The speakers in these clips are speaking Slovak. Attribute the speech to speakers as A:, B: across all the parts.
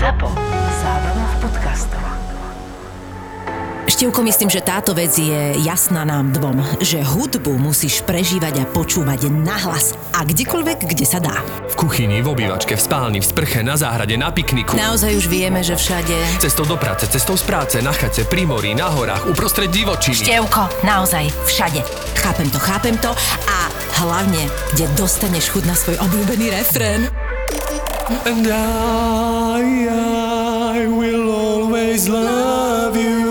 A: ZAPO. Zábrná v podcastov.
B: Števko, myslím, že táto vec je jasná nám dvom, že hudbu musíš prežívať a počúvať nahlas a kdekoľvek, kde sa dá.
C: V kuchyni, v obývačke, v spálni, v sprche, na záhrade, na pikniku.
B: Naozaj už vieme, že všade...
C: Cestou do práce, cestou z práce, na chate, pri mori, na horách, uprostred divočiny.
B: Števko, naozaj všade. Chápem to, chápem to a hlavne, kde dostaneš chuť na svoj obľúbený refrén.
C: And I, I will always love you,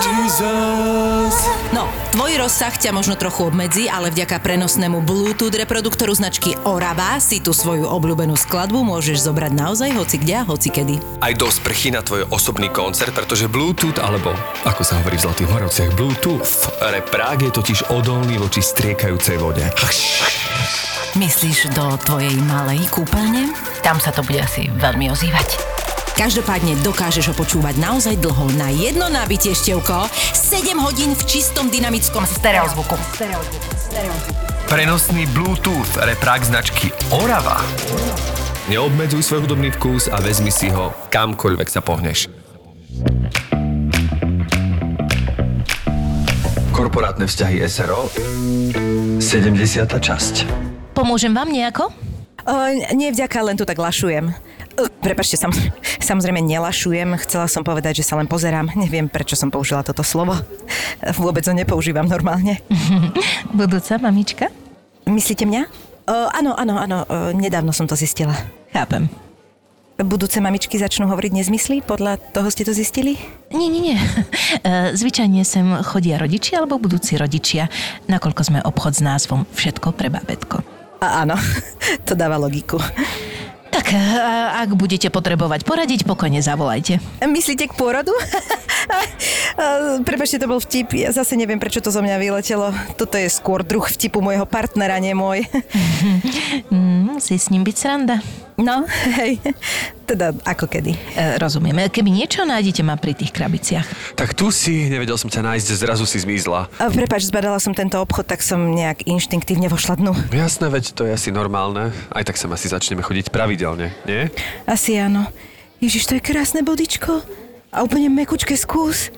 C: Jesus.
B: No, tvoj rozsah ťa možno trochu obmedzí, ale vďaka prenosnému Bluetooth reproduktoru značky Orava si tú svoju obľúbenú skladbu môžeš zobrať naozaj hoci kde a hoci kedy.
C: Aj do sprchy na tvoj osobný koncert, pretože Bluetooth, alebo ako sa hovorí v Zlatých Horovciach, Bluetooth reprák je totiž odolný voči striekajúcej vode.
B: Myslíš do tvojej malej kúpeľne? Tam sa to bude asi veľmi ozývať. Každopádne dokážeš ho počúvať naozaj dlho na jedno nabitie števko, 7 hodín v čistom dynamickom stereozvuku.
C: Prenosný Bluetooth reprák značky Orava. Neobmedzuj svoj hudobný vkus a vezmi si ho kamkoľvek sa pohneš. Korporátne vzťahy SRO 70. časť.
D: Pomôžem vám nejako?
B: O, nie vďaka, len tu tak lašujem. O, Prepačte, sam, samozrejme nelašujem. Chcela som povedať, že sa len pozerám. Neviem, prečo som použila toto slovo. Vôbec ho nepoužívam normálne.
D: Budúca mamička?
B: Myslíte mňa? O, áno, áno, áno. O, nedávno som to zistila.
D: Chápem.
B: Budúce mamičky začnú hovoriť nezmysly? Podľa toho ste to zistili?
D: Nie, nie, nie. Zvyčajne sem chodia rodičia alebo budúci rodičia, nakoľko sme obchod s názvom Všetko pre babetko.
B: A áno, to dáva logiku.
D: Tak, ak budete potrebovať poradiť, pokojne zavolajte.
B: Myslíte k pôrodu? Prepačte, to bol vtip. Ja zase neviem, prečo to zo mňa vyletelo. Toto je skôr druh vtipu môjho partnera, nie môj.
D: Musí s ním byť sranda.
B: No, hej. Teda ako kedy.
D: E, rozumiem. Keby niečo, nájdete ma pri tých krabiciach.
C: Tak tu si, nevedel som ťa nájsť, zrazu si zmizla.
B: A prepač, zbadala som tento obchod, tak som nejak inštinktívne vošla dnu.
C: Jasné, veď to je asi normálne. Aj tak sem asi začneme chodiť pravidelne, nie?
B: Asi áno. Ježiš, to je krásne bodičko. A úplne mekučké skús.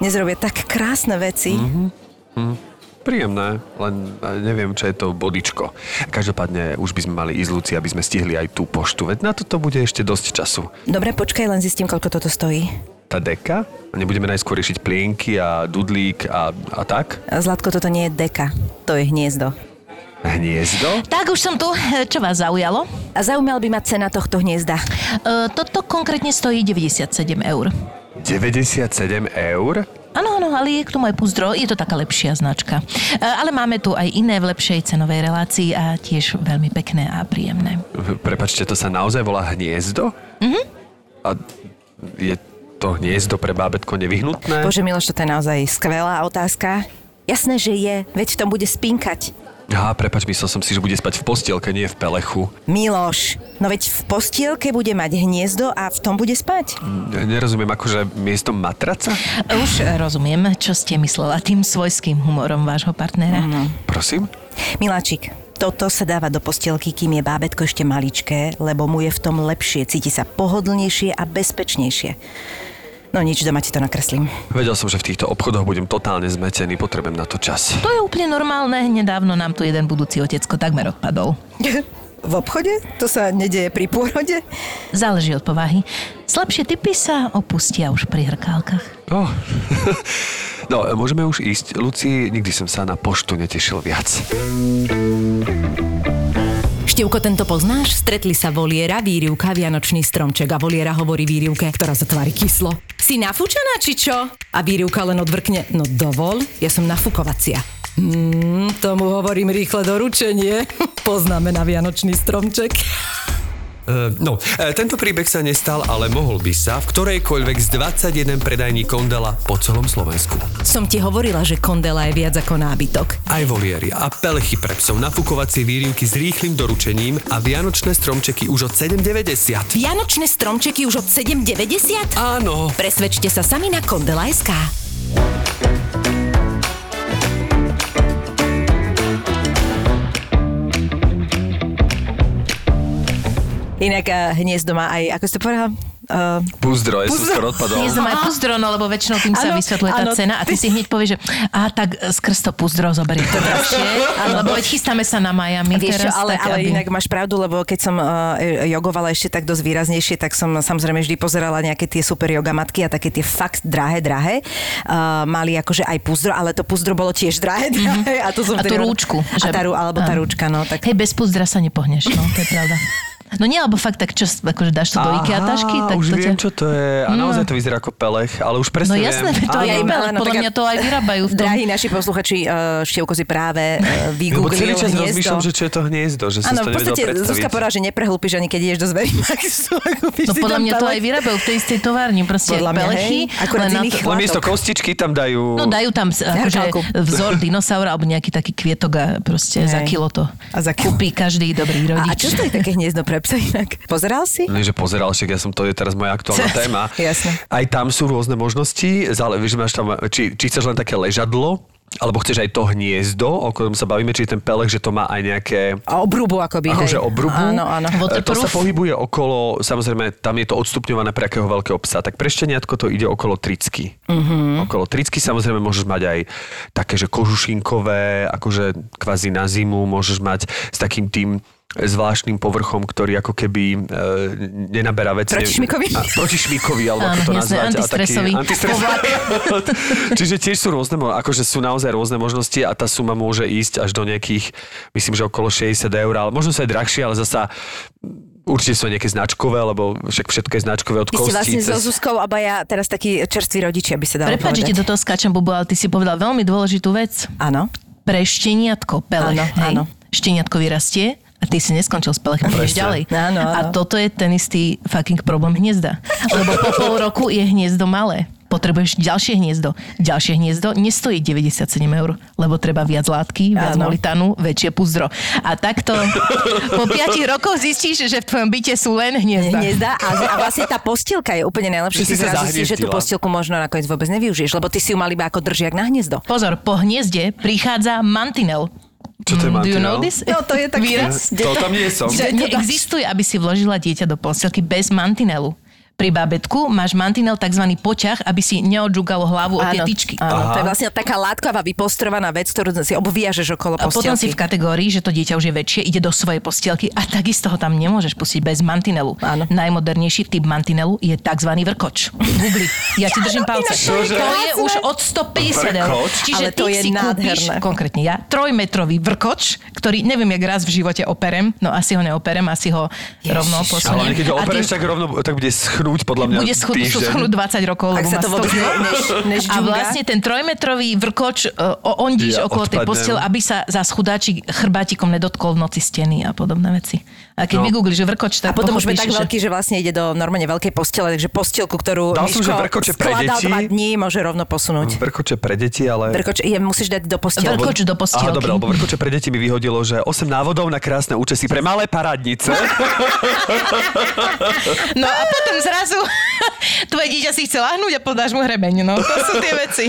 B: Nezrobia tak krásne veci. Mm.
C: Príjemné, len e, neviem, čo je to bodičko. Každopádne už by sme mali ísť, Luci, aby sme stihli aj tú poštu, veď na toto bude ešte dosť času.
B: Dobre, počkaj, len zistím, koľko toto stojí.
C: Tá deka? Nebudeme najskôr riešiť plienky a dudlík a, a tak?
B: Zlatko, toto nie je deka. To je hniezdo.
C: Hniezdo?
D: Tak, už som tu. Čo vás zaujalo?
B: A zaujímal by ma cena tohto hniezda.
D: E, Toto konkrétne stojí 97 eur.
C: 97 eur?
D: Áno, áno, ale je k tomu aj púzdro, je to taká lepšia značka. E, Ale máme tu aj iné v lepšej cenovej relácii a tiež veľmi pekné a príjemné.
C: Prepačte, to sa naozaj volá hniezdo? Mhm. A je to hniezdo pre bábetko nevyhnutné?
B: Bože Miloš, to je naozaj skvelá otázka. Jasné, že je, veď v tom bude spinkať.
C: Á, prepač, myslel som si, že bude spať v postielke, nie v pelechu.
B: Miloš, no veď v postielke bude mať hniezdo a v tom bude spať.
C: Ne- Nerozumiem, akože miesto matraca?
D: Už rozumiem, čo ste myslela tým svojským humorom vášho partnera.
C: Prosím?
B: Miláčik, toto sa dáva do postielky, kým je bábetko ešte maličké, lebo mu je v tom lepšie, cíti sa pohodlnejšie a bezpečnejšie. No nič, doma ti to nakreslím.
C: Vedel som, že v týchto obchodoch budem totálne zmetený, potrebujem na to čas.
D: To je úplne normálne, nedávno nám tu jeden budúci otecko takmer odpadol.
B: V obchode? To sa nedeje pri pôrode?
D: Záleží od povahy. Slabšie typy sa opustia už pri hrkálkach.
C: Oh. No, môžeme už ísť. Luci, nikdy som sa na poštu netešil viac.
B: Števko, tento poznáš? Stretli sa Voliera, Výrivka, Vianočný stromček a Voliera hovorí Výrivke, ktorá sa tvári kyslo. Si nafúčaná, či čo? A Výrivka len odvrkne, no dovol, ja som nafukovacia. Hmm, tomu hovorím rýchle doručenie. Poznáme na Vianočný stromček.
C: Uh, no, e, tento príbeh sa nestal, ale mohol by sa v ktorejkoľvek z 21 predajní kondela po celom Slovensku.
B: Som ti hovorila, že kondela je viac ako nábytok.
C: Aj voliéry a pelechy pre psov, nafukovacie výrivky s rýchlým doručením a vianočné stromčeky už od 7,90.
B: Vianočné stromčeky už od 7,90?
C: Áno.
B: Presvedčte sa sami na kondela.sk. Inak uh, hniezdo má aj, ako ste povedala? Uh,
C: Púzdro, ja som
B: Púzdro.
C: skoro odpadol.
D: Hniezdo má púzdro, no lebo väčšinou tým sa vysvetľuje tá
B: áno.
D: cena a ty si hneď povieš, že a tak skrz to púzdro zoberie to drahšie, lebo veď chystáme sa na Miami
B: Vieš čo,
D: teraz.
B: ale,
D: tak
B: ale
D: aby...
B: inak máš pravdu, lebo keď som uh, jogovala ešte tak dosť výraznejšie, tak som samozrejme vždy pozerala nejaké tie super jogamatky a také tie fakt drahé, drahé. Uh, mali akože aj púzdro, ale to púzdro bolo tiež drahé, drahé. A, to som
D: A tú rúčku.
B: A tá, alebo tá rúčka, no. Tak...
D: Hej, bez púzdra sa nepohneš, no, to je pravda. No nie, alebo fakt tak čo, akože dáš to do IKEA tašky, tak
C: už
D: to
C: viem,
D: ťa...
C: čo to je. A naozaj to vyzerá ako pelech, ale už
D: No
C: presne
D: jasné,
C: viem.
D: veď to je aj pelech, podľa mňa to aj vyrábajú v tom.
B: Drahí naši posluchači, uh, Števko si práve uh, vygooglil
C: celý čas
B: hniezdo.
C: rozmýšľam, že čo je to hniezdo, že
B: Áno,
C: si to
B: v podstate. Zuzka povedala, že neprehlúpiš ani keď ideš do Zverimaxu.
D: No podľa mňa to aj vyrábajú v tej istej továrni, proste
B: Podľa
D: pelechy. len
C: No miesto kostičky tam dajú...
D: No dajú tam akože vzor dinosaura alebo nejaký taký kvietok a proste za kilo to
B: A za kilo.
D: kúpi každý dobrý
B: A, a
D: rodič.
B: čo to je také hniezdo pre psa inak? Pozeral si?
C: Nie, že pozeral, však ja som, to je teraz moja aktuálna téma.
B: Jasné.
C: Aj tam sú rôzne možnosti, zále, vieš, máš tam, či, či chceš len také ležadlo, alebo chceš aj to hniezdo, o ktorom sa bavíme, či ten pelech, že to má aj nejaké
B: A obrubu akoby,
C: akože
B: hej.
C: obrubu.
B: Áno, áno.
C: E, To sa pohybuje okolo, samozrejme, tam je to odstupňované pre akého veľkého psa. Tak pre šteniatko to ide okolo tricky. Uh-huh. Okolo tricky samozrejme môžeš mať aj také, že kožušinkové, akože kvázi na zimu, môžeš mať s takým tým zvláštnym povrchom, ktorý ako keby e, nenaberá veci.
B: Protišmikový?
C: A, protišmikový, alebo
D: Áno,
C: ako to
D: jasné,
C: nazvať.
D: antistresový.
C: A taký, antistresový. Čiže tiež sú rôzne, akože sú naozaj rôzne možnosti a tá suma môže ísť až do nejakých, myslím, že okolo 60 eur, ale možno sa aj drahšie, ale zasa určite sú nejaké značkové, lebo však všetko je značkové od
B: Ty si
C: kostí.
B: vlastne so
C: cez-
B: Zuzkou, alebo ja teraz takí čerství rodičia, by sa dalo
D: Prepač, že ti do toho skáčem, Bubu, ale ty si povedal veľmi dôležitú vec.
B: Áno.
D: Pre šteniatko pelech,
B: Áno, áno.
D: Šteniatko vyrastie a ty si neskončil s pelechom, ideš ďalej.
B: Áno, áno.
D: A toto je ten istý fucking problém hniezda. Lebo po pol roku je hniezdo malé. Potrebuješ ďalšie hniezdo. Ďalšie hniezdo nestojí 97 eur, lebo treba viac látky, viac
B: Áno.
D: molitanu, väčšie púzdro. A takto po 5 rokoch zistíš, že v tvojom byte sú len hniezda.
B: Hniezda a, a vlastne tá postielka je úplne najlepšie.
C: Že si
B: zrazu zistíš, že tú postielku možno nakoniec vôbec nevyužiješ, lebo ty si ju mal iba ako držiak na hniezdo.
D: Pozor, po hniezde prichádza mantinel.
C: Čo to je
D: Do you
C: mantinel?
D: know this?
B: No, to je taký-
D: výraz.
C: To tam nie som.
D: Že neexistuje, aby si vložila dieťa do postielky bez mantinelu. Pri bábetku máš mantinel tzv. poťah, aby si neodžugalo hlavu o tie tyčky.
B: Áno,
C: Aha.
B: to je vlastne taká látkavá vypostrovaná vec, ktorú si obviažeš okolo
D: A potom si v
B: postielky.
D: kategórii, že to dieťa už je väčšie, ide do svojej postielky a takisto ho tam nemôžeš pustiť bez mantinelu.
B: Áno.
D: Najmodernejší typ mantinelu je tzv. vrkoč. Googli. Ja ti držím palce.
C: Čože?
D: To je už od 150 eur. Čiže
B: Ale to
D: ty
B: je
D: si kúpiš, konkrétne ja, trojmetrový vrkoč, ktorý neviem, jak raz v živote operem, no asi ho neoperem, asi ho
B: Ježiš.
D: rovno
C: Ale
D: posuniem.
C: keď ho opereš,
D: tým-
C: tak rovno tak bude schnúť podľa mňa
D: bude schudnúť
C: týždeň.
D: schudnúť 20 rokov,
B: Ak
D: lebo
B: sa to vôbec ne, než, než
D: A vlastne ten trojmetrový vrkoč uh, ondíš
C: Ja
D: okolo tej
C: odpadnem.
D: postele, aby sa za chudáčik chrbátikom nedotkol v noci steny a podobné veci. A keď
C: No.
D: no. že vrkoč, tak
B: A potom už
D: pochopíš,
B: tak veľký, že vlastne ide do normálne veľkej postele, takže postielku, ktorú
C: Dal som, že
B: Miško
C: vrkoče pre deti.
B: dva dní, môže rovno posunúť.
C: Vrkoče pre deti, ale...
B: Vrkoč, je, musíš dať do postielky.
D: Vrkoč do
C: Aha,
D: postielky.
C: dobre, lebo vrkoče pre deti mi vyhodilo, že 8 návodov na krásne účesy pre malé parádnice.
D: No a potom zrazu tvoje dieťa si chce lahnúť a podáš mu hrebeň. No to sú tie veci.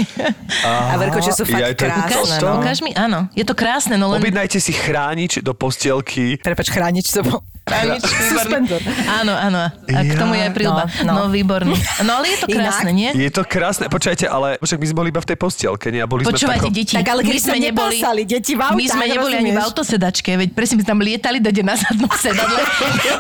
B: A vrkoče sú fakt
C: je
B: krásne. No.
D: ukáž mi, áno. Je to krásne, no len...
C: Objednajte si chránič do postielky.
B: Prepač, chránič to bol.
D: Chránič,
B: Suspendor.
D: Áno, áno. A k tomu je aj príľba.
B: No,
D: No,
B: no.
D: výborný. No ale je to
B: Inak?
D: krásne, nie?
C: Je to krásne. Počkajte, ale však my sme boli iba v tej postielke, nie? A boli
D: Počúvajte,
C: sme
D: deti,
B: Tak ale
D: my
B: keby sme nepásali deti v
D: My
B: autách,
D: sme neboli ani v
B: rozumieš?
D: autosedačke, veď presne sme tam lietali dade na zadnom sedadle.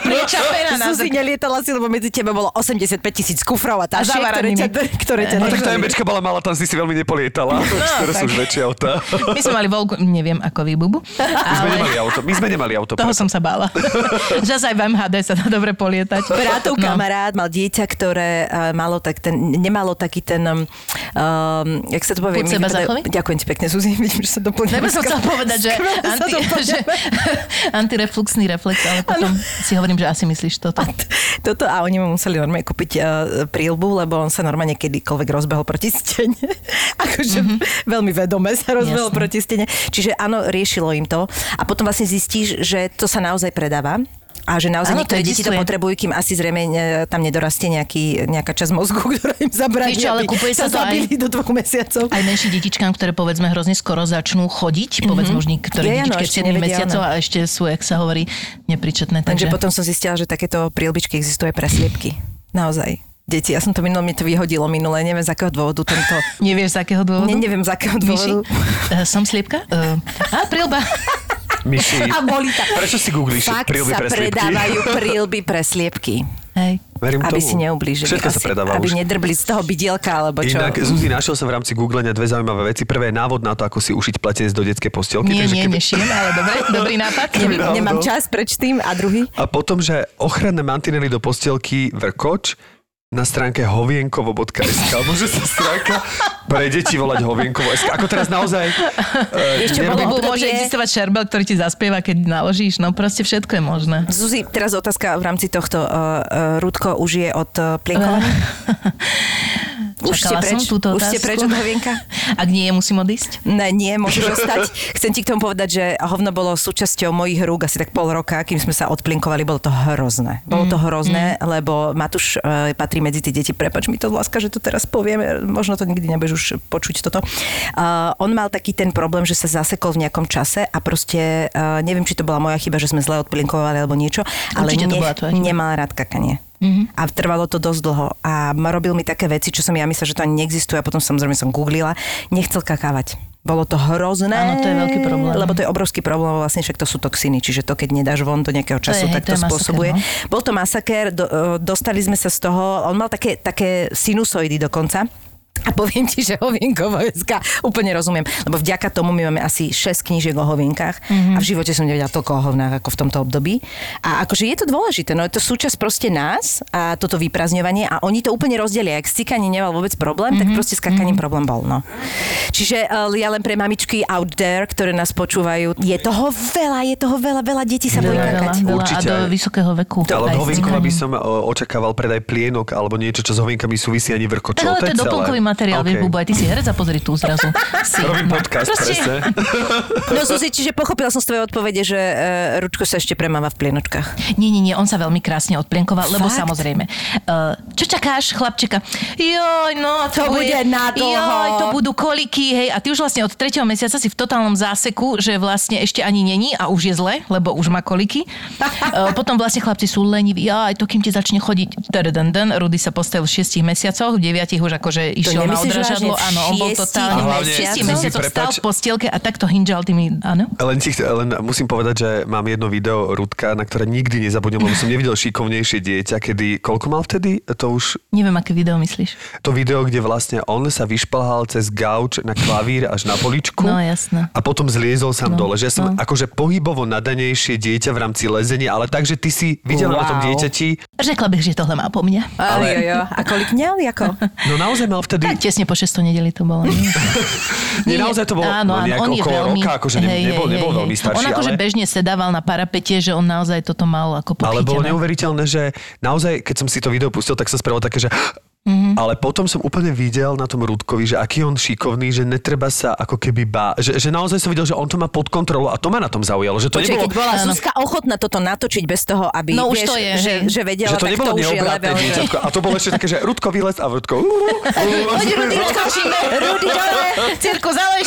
D: Priečapená na
B: Susi nelietala si, lebo medzi tebe bolo 85 tisíc kufrov a tašiek, ktoré
D: zavaranými.
B: ťa, ktoré ťa
C: No tak tá. MBčka bola malá, tam si si veľmi nepolietala. No, Ktoré sú už väčšie autá.
D: My sme mali voľku, neviem ako vy, Bubu.
C: My sme nemali auto. My sme nemali auto.
D: toho som sa bála. Zas aj v MHD sa dá dobre polietať.
B: Bratov
D: No.
B: kamarát mal dieťa, ktoré uh, malo tak ten, nemalo taký ten, um, um, jak sa to povie?
D: Púd seba zachovy?
B: Ďakujem ti pekne, Suzi, vidím, že sa doplňame.
D: Lebo som chcela povedať, že, anti, že antirefluxný reflex, ale potom si hovorím, že asi myslíš toto.
B: Toto a oni mu museli normálne kúpiť uh, prílbu, lebo on sa normálne kedykoľvek rozbehol proti stene. akože mm-hmm. veľmi vedome sa rozbehol
D: Jasné.
B: proti stene. Čiže áno, riešilo im to. A potom vlastne zistíš, že to sa naozaj predáva. A že naozaj
D: to
B: niektoré deti to potrebujú, kým asi zrejme e, tam nedorastie nejaký, nejaká časť mozgu, ktorá im zabráni,
D: čo, ale kupuje sa to aj-
B: do dvoch mesiacov.
D: Aj menším detičkám, ktoré povedzme hrozne skoro začnú chodiť, povedzme už niektoré
B: Je,
D: detičky
B: ešte
D: 7
B: nevedia,
D: mesiacov a ešte sú, jak sa hovorí, nepričetné.
B: Takže
D: Takže
B: potom som zistila, že takéto prílbičky existuje pre sliepky. Naozaj. Deti, ja som to minulé, mi to vyhodilo minulé, neviem z akého dôvodu tento...
D: Nevieš z akého dôvodu?
B: Ne, neviem z akého
D: Myši?
B: dôvodu.
D: Uh, som sliepka? Uh, a, prilba.
C: Myši.
B: A boli tak.
C: Prečo si googlíš
B: Fakt
C: prílby
B: sa
C: pre sliepky?
B: predávajú prílby pre sliepky.
D: Hej.
C: Verím
B: aby
C: tomu.
B: si neublížili.
C: Všetko sa
B: asi,
C: predáva
B: Aby
C: už.
B: nedrbli z toho bydielka, alebo čo.
C: Inak, Zuzi, našiel som v rámci googlenia dve zaujímavé veci. Prvé je návod na to, ako si ušiť pletenec do detskej postielky.
D: Nie,
C: takže
D: nie,
C: keby-
D: nešiem, ale dobre, dobrý nápad.
C: Náhodou.
B: nemám čas, preč tým. A druhý?
C: A potom, že ochranné mantinely do postielky vrkoč na stránke hovienkovo.sk. Môže sa stránka pre deti volať hovienkovo.sk. Ako teraz naozaj... Uh,
B: čo,
C: neviem,
B: bolo-
D: Lebo môže
B: obdobie-
D: existovať šerbel, ktorý ti zaspieva, keď naložíš. No proste všetko je možné.
B: Zuzi, teraz otázka v rámci tohto. Uh, uh, Rudko už je od uh, plienkovania? Už ste
D: som
B: preč?
D: túto
B: Už ste preč od hovienka?
D: Ak nie, musím odísť.
B: Ne, nie, môžeš ostať. Chcem ti k tomu povedať, že hovno bolo súčasťou mojich rúk asi tak pol roka, kým sme sa odplinkovali, bolo to hrozné. Bolo to hrozné, lebo Matúš uh, patrí medzi tie deti, prepač mi to láska, že to teraz poviem, možno to nikdy nebudeš už počuť toto. Uh, on mal taký ten problém, že sa zasekol v nejakom čase a proste, uh, neviem, či to bola moja chyba, že sme zle odplinkovali alebo niečo, ale
D: Určite to
B: ne-
D: bola tvoja chyba.
B: nemal rád kakanie. A trvalo to dosť dlho. A robil mi také veci, čo som ja myslela, že to ani neexistuje. A potom samozrejme som googlila. Nechcel kakávať. Bolo to hrozné.
D: Áno, to je veľký problém.
B: Lebo to je obrovský problém, vlastne však to sú toxiny, čiže to, keď nedáš von do nejakého času,
D: je, hej,
B: tak
D: to
B: to,
D: je masaker,
B: spôsobuje.
D: no.
B: Bol to masaker, do, dostali sme sa z toho, on mal také, také sinusoidy dokonca. A poviem ti, že hovienkovo.sk úplne rozumiem, lebo vďaka tomu my máme asi 6 knížiek o hovienkach
D: Mhm.
B: a v živote som nevedela toľko o hovnách ako v tomto období. A akože je to dôležité, no je to súčasť proste nás a toto vyprazňovanie a oni to úplne rozdelia. Ak s cikaním nemal vôbec problém,
D: Mhm.
B: tak proste s kakaním problém bol. No. Čiže uh, ja len pre mamičky out there, ktoré nás počúvajú, je toho veľa, je toho veľa, veľa detí sa bojí kakať.
D: veľa a
C: Určite
D: do vysokého veku.
C: Ale od hovinkova by som o, očakával predaj plienok alebo niečo, čo s hovienkami súvisí ani vrkočov.
D: Tak ale to je doplnkový materiál, vieš,
C: OK.
D: Bubo, aj ty si herec a pozri tu zrazu. Si.
C: Robím podcast,
D: Proste-
C: presne.
B: No Suzi, čiže pochopila som z tvojej odpovede, že uh, Ručko sa ešte premáva v plienočkách.
D: Nie, nie, nie, on sa veľmi krásne odplienkoval, lebo
B: Fakt?
D: samozrejme. Uh, čo čakáš, chlapčeka? Joj, no to,
B: To bude nadlho.
D: Joj, to budú koliky, hej. A ty už vlastne od tretieho mesiaca si v totálnom záseku, že vlastne ešte ani není a už je zle, lebo už má koliky. uh, potom vlastne chlapci sú leniví. Jaj, to kým ti začne chodiť. Rudy sa postavil v 6 mesiacoch, v 9 už akože išiel na
B: nemyslíš? V
D: Áno, on bol totálne.
C: A hlavne-
D: V 6
B: mesiacoch?
C: Prepač.
D: v postielke a takto hinžal tými... Áno?
C: Len, chce- len musím povedať, že mám jedno video Rudka, na ktoré nikdy nezabudnem, lebo som nevidel šikovnejšie dieťa, kedy, koľko mal vtedy? To už,
D: Neviem, aké video myslíš.
C: to video, kde vlastne on sa vyšplhal cez gauč na klavír až na poličku.
D: No, jasné.
C: A potom zliezol sám
D: No,
C: dole. Že ja som
D: no.
C: akože pohybovo nadanejšie dieťa v rámci lezenia, ale takže ty si videla na tom
B: Wow.
C: dieťati,
D: Řekla bych, že tohle má po mne.
B: Ale... Jo, jo. A kolik měl? Jako?
C: no naozaj mal vtedy...
D: Tesne po 6 nedeli to bolo. Nie,
C: Nie, naozaj to bolo
D: áno,
C: no,
D: áno,
C: nejak
D: on je
C: okolo
D: veľmi,
C: roka, akože ne, nebol, nebol veľmi starší,
D: On akože
C: ale...
D: bežne sedával na parapete, že on naozaj toto mal ako podchytené.
C: Ale bolo neuveriteľné, že naozaj, keď som si to video pustil, tak som spravil také, že...
D: Mhm.
C: Mm-hmm. Ale potom som úplne videl na tom Rudkovi, že aký on šikovný, že netreba sa ako keby bá... Že, že naozaj som videl, že on to má pod kontrolou a to ma na tom zaujalo. Že to
B: Počkej,
C: nebolo...
B: keď bola
D: Áno.
B: Zuzka ochotná toto natočiť bez toho, aby
D: No už
B: vieš,
D: to je,
B: že,
D: hej.
B: že vedela,
C: že to
B: tak
C: nebolo
B: to už je level.
C: dieťatko. A to bolo ešte také, že Rudko vylez a Rudko...
B: Poď, Rudy, skočíme. Rudy, dole.
D: Cirkus, ale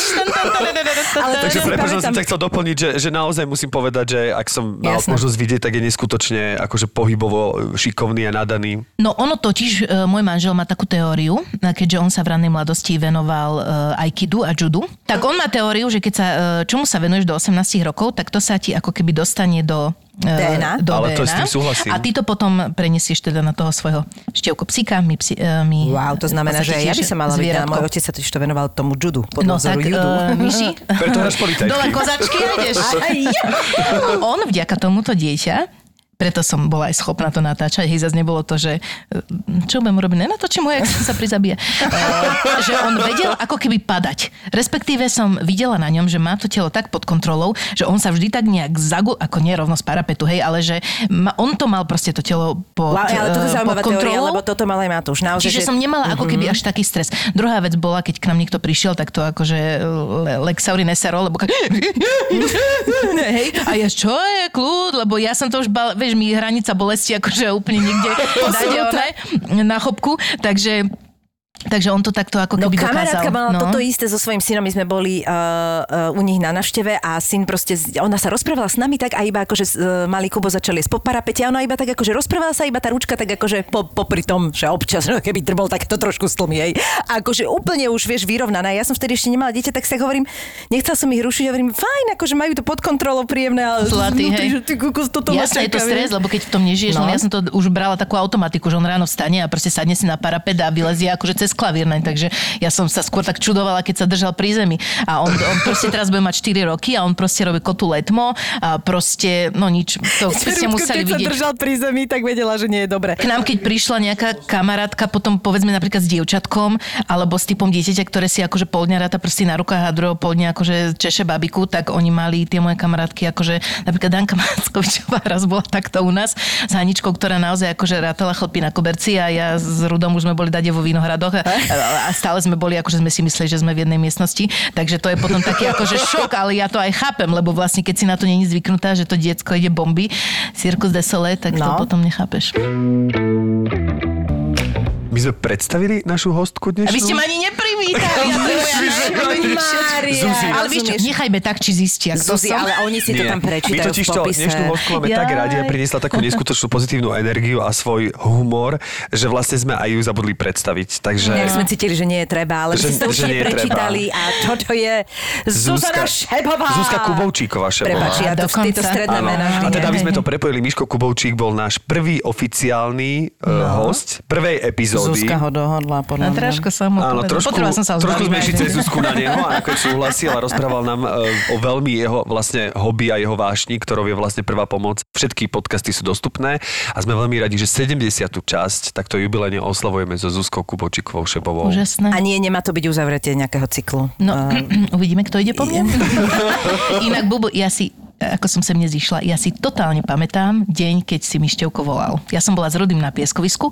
B: Ale to
C: Takže
B: si
C: prepáč, som ťa chcel doplniť, že, že naozaj musím povedať, že ak som mal možnosť vidieť, tak je neskutočne akože pohybovo šikovný a nadaný.
D: No ono totiž, e, môj manžel má takú teóriu, keďže on sa v ranej mladosti venoval e, aikidu a judu, tak on má teóriu, že keď sa, e, čomu sa venuješ do 18 rokov, tak to sa ti ako keby dostane do e,
B: DNA?
D: Do
C: Ale to
D: DNA.
C: s tým súhlasím.
D: A ty to potom prenesieš teda na toho svojho števko psíka, my, psi, my
B: Wow, to znamená, že ja by som mala byť, môj otec sa totiž to venoval tomu judu, podľa
D: No
B: vzoru
D: tak,
B: judu.
D: uh, myši.
C: Preto.
D: Dole kozačky a ideš. On vďaka tomuto dieťa preto som bola aj schopná to natáčať. Hej, zase nebolo to, že e, čo budem robiť, nenatočím ho, jak sa prizabije. Uh, že on vedel ako keby padať. Respektíve som videla na ňom, že má to telo tak pod kontrolou, že on sa vždy tak nejak zagu, ako nie rovno z parapetu, hej, ale že ma, on to mal proste to telo pod,
B: Wow, ale to je
D: eh,
B: zaujímavá
D: pod
B: teória,
D: kontrolou.
B: lebo toto mal aj Matúš. Naozaj,
D: Čiže
B: že...
D: som nemala ako keby až taký stres. Druhá vec bola, keď k nám niekto prišiel, tak to akože le- Lexauri nesero, lebo ka- hej, a ja čo je kľud, lebo ja som to už bal, vieš, mi hranica bolesti akože úplne niekde dať na chopku, takže Takže on to takto ako
B: No
D: keby
B: kamarátka
D: dokázal.
B: mala
D: no.
B: toto isté so svojím synom, my sme boli uh, uh, u nich na návšteve a syn proste, ona sa rozprávala s nami tak a iba akože uh, malý Kubo začali jesť po parapete a ona iba tak akože rozprávala sa iba tá ručka tak akože po, popri tom, že občas no, keby drbol, tak to trošku stlmi jej. A akože úplne už vieš vyrovnaná. Ja som vtedy ešte nemala dieťa, tak sa hovorím, nechcela som ich rušiť, hovorím, fajn, akože majú to pod kontrolou príjemné, ale
D: Zlatý,
B: vnútri,
D: hej.
B: že ty kukos, toto ma
D: Jasné, je to stres, lebo keď v tom nežiješ, no.
B: No.
D: ja som to už brala takú automatiku, že on ráno vstane a proste sadne si na parapet a vylezie akože cez klavírne, takže ja som sa skôr tak čudovala, keď sa držal pri zemi. A on, on proste teraz bude mať 4 roky a on proste robí kotu letmo a proste, no nič, to ste
B: Rúbko,
D: museli
B: keď sa
D: vidieť.
B: držal pri zemi, tak vedela, že nie je dobre.
D: K nám, keď prišla nejaká kamarátka, potom povedzme napríklad s dievčatkom, alebo s typom dieťaťa, ktoré si akože pol dňa ráta prsty na rukách a druhého pol dňa akože češe babiku, tak oni mali tie moje kamarátky, akože napríklad Danka Mackovičová raz bola takto u nás s Haničkou, ktorá naozaj akože rátala chlpy na koberci a ja s Rudom už sme boli dade vo Vinohradoch a, a stále sme boli, akože sme si mysleli, že sme v jednej miestnosti, takže to je potom taký akože šok, ale ja to aj chápem, lebo vlastne keď si na to není zvyknutá, že to diecko ide bomby, Circus de Soleil, tak to
B: No.
D: potom nechápeš.
C: My sme predstavili našu hostku dnešnú?
D: A vy ste ma ani neprivítali.
B: Mária,
C: Zuzi.
D: ale vieš čo, nechajme tak, či zistia, kto
B: Zuzi, ale oni si to tam
C: My
B: prečítajú
C: totiž
B: v
C: to dnešnú hostku máme tak radi a priniesla takú neskutočnú pozitívnu energiu a svoj humor, že vlastne sme aj ju zabudli predstaviť. Takže...
B: Nejak sme cítili, že nie je treba, ale
C: Že-
B: ste
C: treba.
B: prečítali a toto je Zuzana Šebová.
C: Zuzka Kubovčíková Šebová.
B: Prepač, ja to, tieto stredné mená
C: A teda, aby
B: neviem.
C: sme to prepojili, Miško Kubovčík bol náš prvý oficiálny no. host prvej epizódy.
B: Zuzka ho dohodla, podľa mňa.
D: trošku
C: Áno,
D: povedala.
C: Trošku,
D: som sa
C: trošku sme išli cez na neho a nakoniec súhlasil a rozprával nám e, o veľmi jeho vlastne hobby a jeho vášni, ktorou je vlastne prvá pomoc. Všetky podcasty sú dostupné a sme veľmi radi, že 70. časť takto jubilejne oslavujeme so Zuzkou Kubočikovou Šebovou.
D: Úžasné.
B: A nie, nemá to byť uzavretie nejakého cyklu.
D: No,
B: Uh,
D: uvidíme, kto ide po mne. Inak, Bubu, ja si ako som sem nezišla, ja si totálne pamätám deň, keď si mi Števko volal. Ja som bola s Rudým na pieskovisku.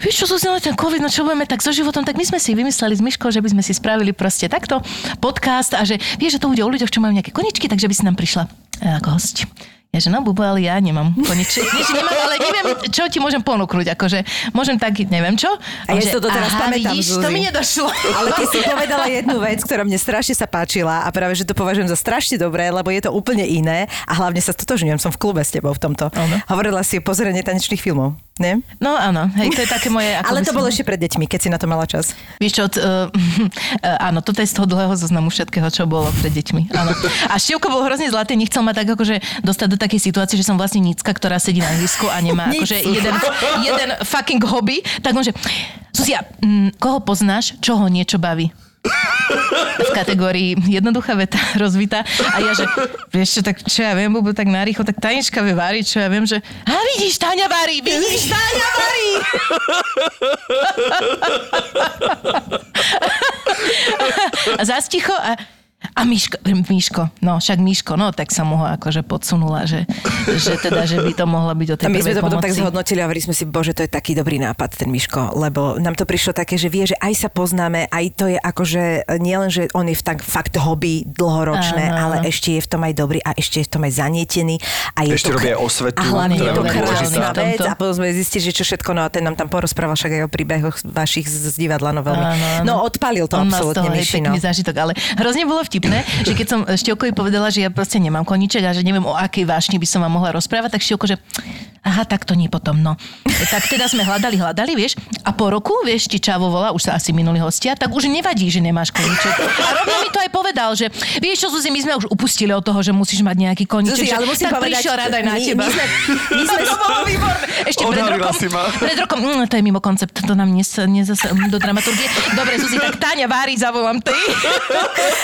D: Vieš čo, Zuzana, ten COVID, no čo budeme tak so životom, tak my sme si vymysleli s Myškou, že by sme si spravili proste takto podcast a že vieš, že to bude o ľuďoch, čo majú nejaké koničky, takže by si nám prišla eh, ako host. Ja že no, bubu, ale ja nemám koničky. Nie, že nemám, ale neviem, čo ti môžem ponúknuť. Akože, môžem tak, neviem čo.
B: A ja
D: že,
B: si to doteraz
D: aha,
B: pamätám,
D: vidíš, to
B: Zuzi.
D: mi nedošlo.
B: Ale ty si povedala jednu vec, ktorá mne strašne sa páčila a práve, že to považujem za strašne dobré, lebo je to úplne iné a hlavne sa stotožňujem, som v klube s tebou v tomto.
D: Áno.
B: Hovorila si o pozeranie tanečných filmov, nie?
D: No áno, hej, to je také moje... Ako
B: Ale to
D: som-
B: bolo ešte pred deťmi, keď si na to mala čas.
D: Vieš čo, t- uh, áno, toto je z toho dlhého zoznamu všetkého, čo bolo pred deťmi. Áno. A Števko bol hrozne zlatý, nechcel ma tak akože dostať do takej situácie, že som vlastne nicka, ktorá sedí na ihrisku a nemá akože jeden, jeden fucking hobby. Tak on že, Zuzia, mm, koho poznáš, čo ho niečo baví? v kategórii jednoduchá veta, rozvita. A ja, že vieš čo, tak čo ja viem, bubu, tak narýchlo, tak Tanička vie variť, čo ja viem, že a vidíš, Táňa varí, vidíš, Táňa varí. a zasticho a a Miško, Miško, no však Miško, no tak som mu ho akože podsunula, že, že teda, že by to mohlo byť o tej
B: A my sme to potom tak zhodnotili a hovorili sme si, bože, to je taký dobrý nápad, ten Miško, lebo nám to prišlo také, že vie, že aj sa poznáme, aj to je akože nielen, že on je v tak fakt hobby dlhoročné,
D: Áno.
B: ale ešte je v tom aj dobrý a ešte je v tom aj zanietený. A je
C: Ešte
B: to,
C: robí aj osvetu,
B: A hlavne je to krásna vec a potom sme zistili, že čo všetko, no a ten nám tam porozprával však aj o príbehoch vašich z, divadla, no veľmi.
D: Áno, áno.
B: No odpalil to
D: On
B: absolútne
D: toho aj
B: Miši, no.
D: pekný zážitok, ale hrozne bolo vtipné, že keď som Števkovi povedala, že ja proste nemám koniček a že neviem o akej vášni by som vám mohla rozprávať, tak Števko, že aha, tak to nie potom, no. Tak teda sme hľadali, hľadali, vieš, a po roku, vieš, ti Čavo volá, už sa asi minuli hostia, tak už nevadí, že nemáš koniček. A rovno mi to aj povedal, že vieš čo, Zuzi, my sme už upustili od toho, že musíš mať nejaký koniček.
B: Zuzi,
D: že,
B: ale musím
D: tak
B: povedať,
D: prišiel rada aj na
B: my-
D: teba.
B: my sme- my sme-
D: to bolo výborné. Ešte pred rokom, pred rokom, mm, to je mimo koncept, to nám nes, nezas, do dramaturgie. Dobre, Zuzi, tak Táňa vári, zavolám ty.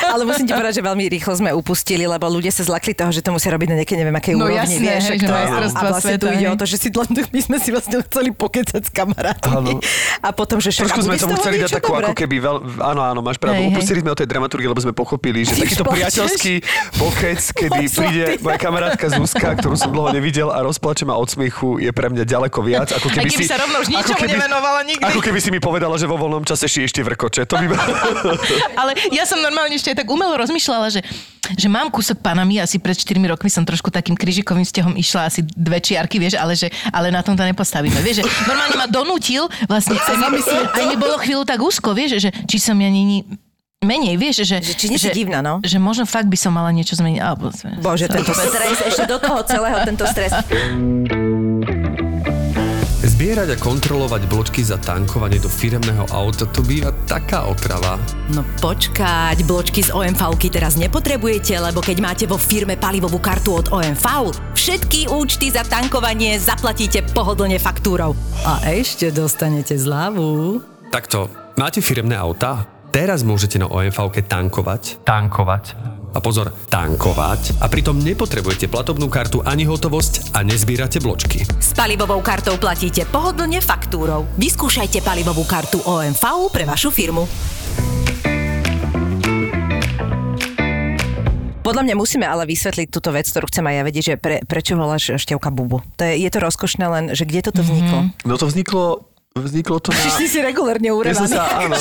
B: Ale musím ti povedať, že veľmi rýchlo sme upustili, lebo ľudia sa zlakli toho, že to musia robiť na nejakej neviem akej
D: No
B: úrovni.
D: jasné,
B: vieš,
D: hej, že
B: to A vlastne tu
D: sveta,
B: ide
D: hej.
B: o to, že si len, my sme si vlastne chceli pokecať s kamarátmi.
C: Áno.
B: A potom, že však
C: Trošku sme tomu chceli dať takú ako keby veľ... Áno, áno, máš pravdu.
D: Hej, hej.
C: Upustili sme od tej dramaturgie, lebo sme pochopili, že
B: Ty
C: takýto
B: plačeš?
C: priateľský pokec, kedy príde moja kamarátka Zuzka, ktorú som dlho nevidel a rozplače ma od smiechu, je pre mňa ďaleko viac, ako keby si...
D: sa rovno už
C: ako
D: ničomu nevenovala nikdy.
C: Ako keby si mi povedala, že vo voľnom čase šiješ tie vrkoče. To by...
D: Ale ja som normálne ešte tak umelo rozmýšľala, že že mám kúsok Panamy, asi pred 4 rokmi som trošku takým kryžikovým vzťahom išla asi dve čiarky, vieš, ale, že, ale na tom to nepostavíme. Vieš, že normálne ma donútil, vlastne aj, mi, aj mi bolo chvíľu tak úzko, vieš, že či som ja není menej, vieš, že...
B: Že či nie si divná, no?
D: Že možno fakt by som mala niečo zmeniť. Alebo,
B: Bože, tento stres, ešte do toho celého tento stres.
C: Zbierať a kontrolovať bločky za tankovanie do firemného auta, to býva taká otrava.
E: No počkať, bločky z OMV teraz nepotrebujete, lebo keď máte vo firme palivovú kartu od OMV, všetky účty za tankovanie zaplatíte pohodlne faktúrou. A ešte dostanete zľavu.
C: Takto, máte firemné auta? Teraz môžete na OMV tankovať. Tankovať a pozor, tankovať a pritom nepotrebujete platobnú kartu ani hotovosť a nezbierate bločky.
E: S palivovou kartou platíte pohodlne faktúrou. Vyskúšajte palivovú kartu OMV pre vašu firmu.
B: Podľa mňa musíme ale vysvetliť túto vec, ktorú chcem aj ja vedieť, že pre, prečo voláš števka bubu. To je, je to rozkošné len, že kde toto vzniklo?
C: Mm-hmm. No to vzniklo Vzniklo to na...
B: Čiže si regulárne urevaný.
C: Sa, áno.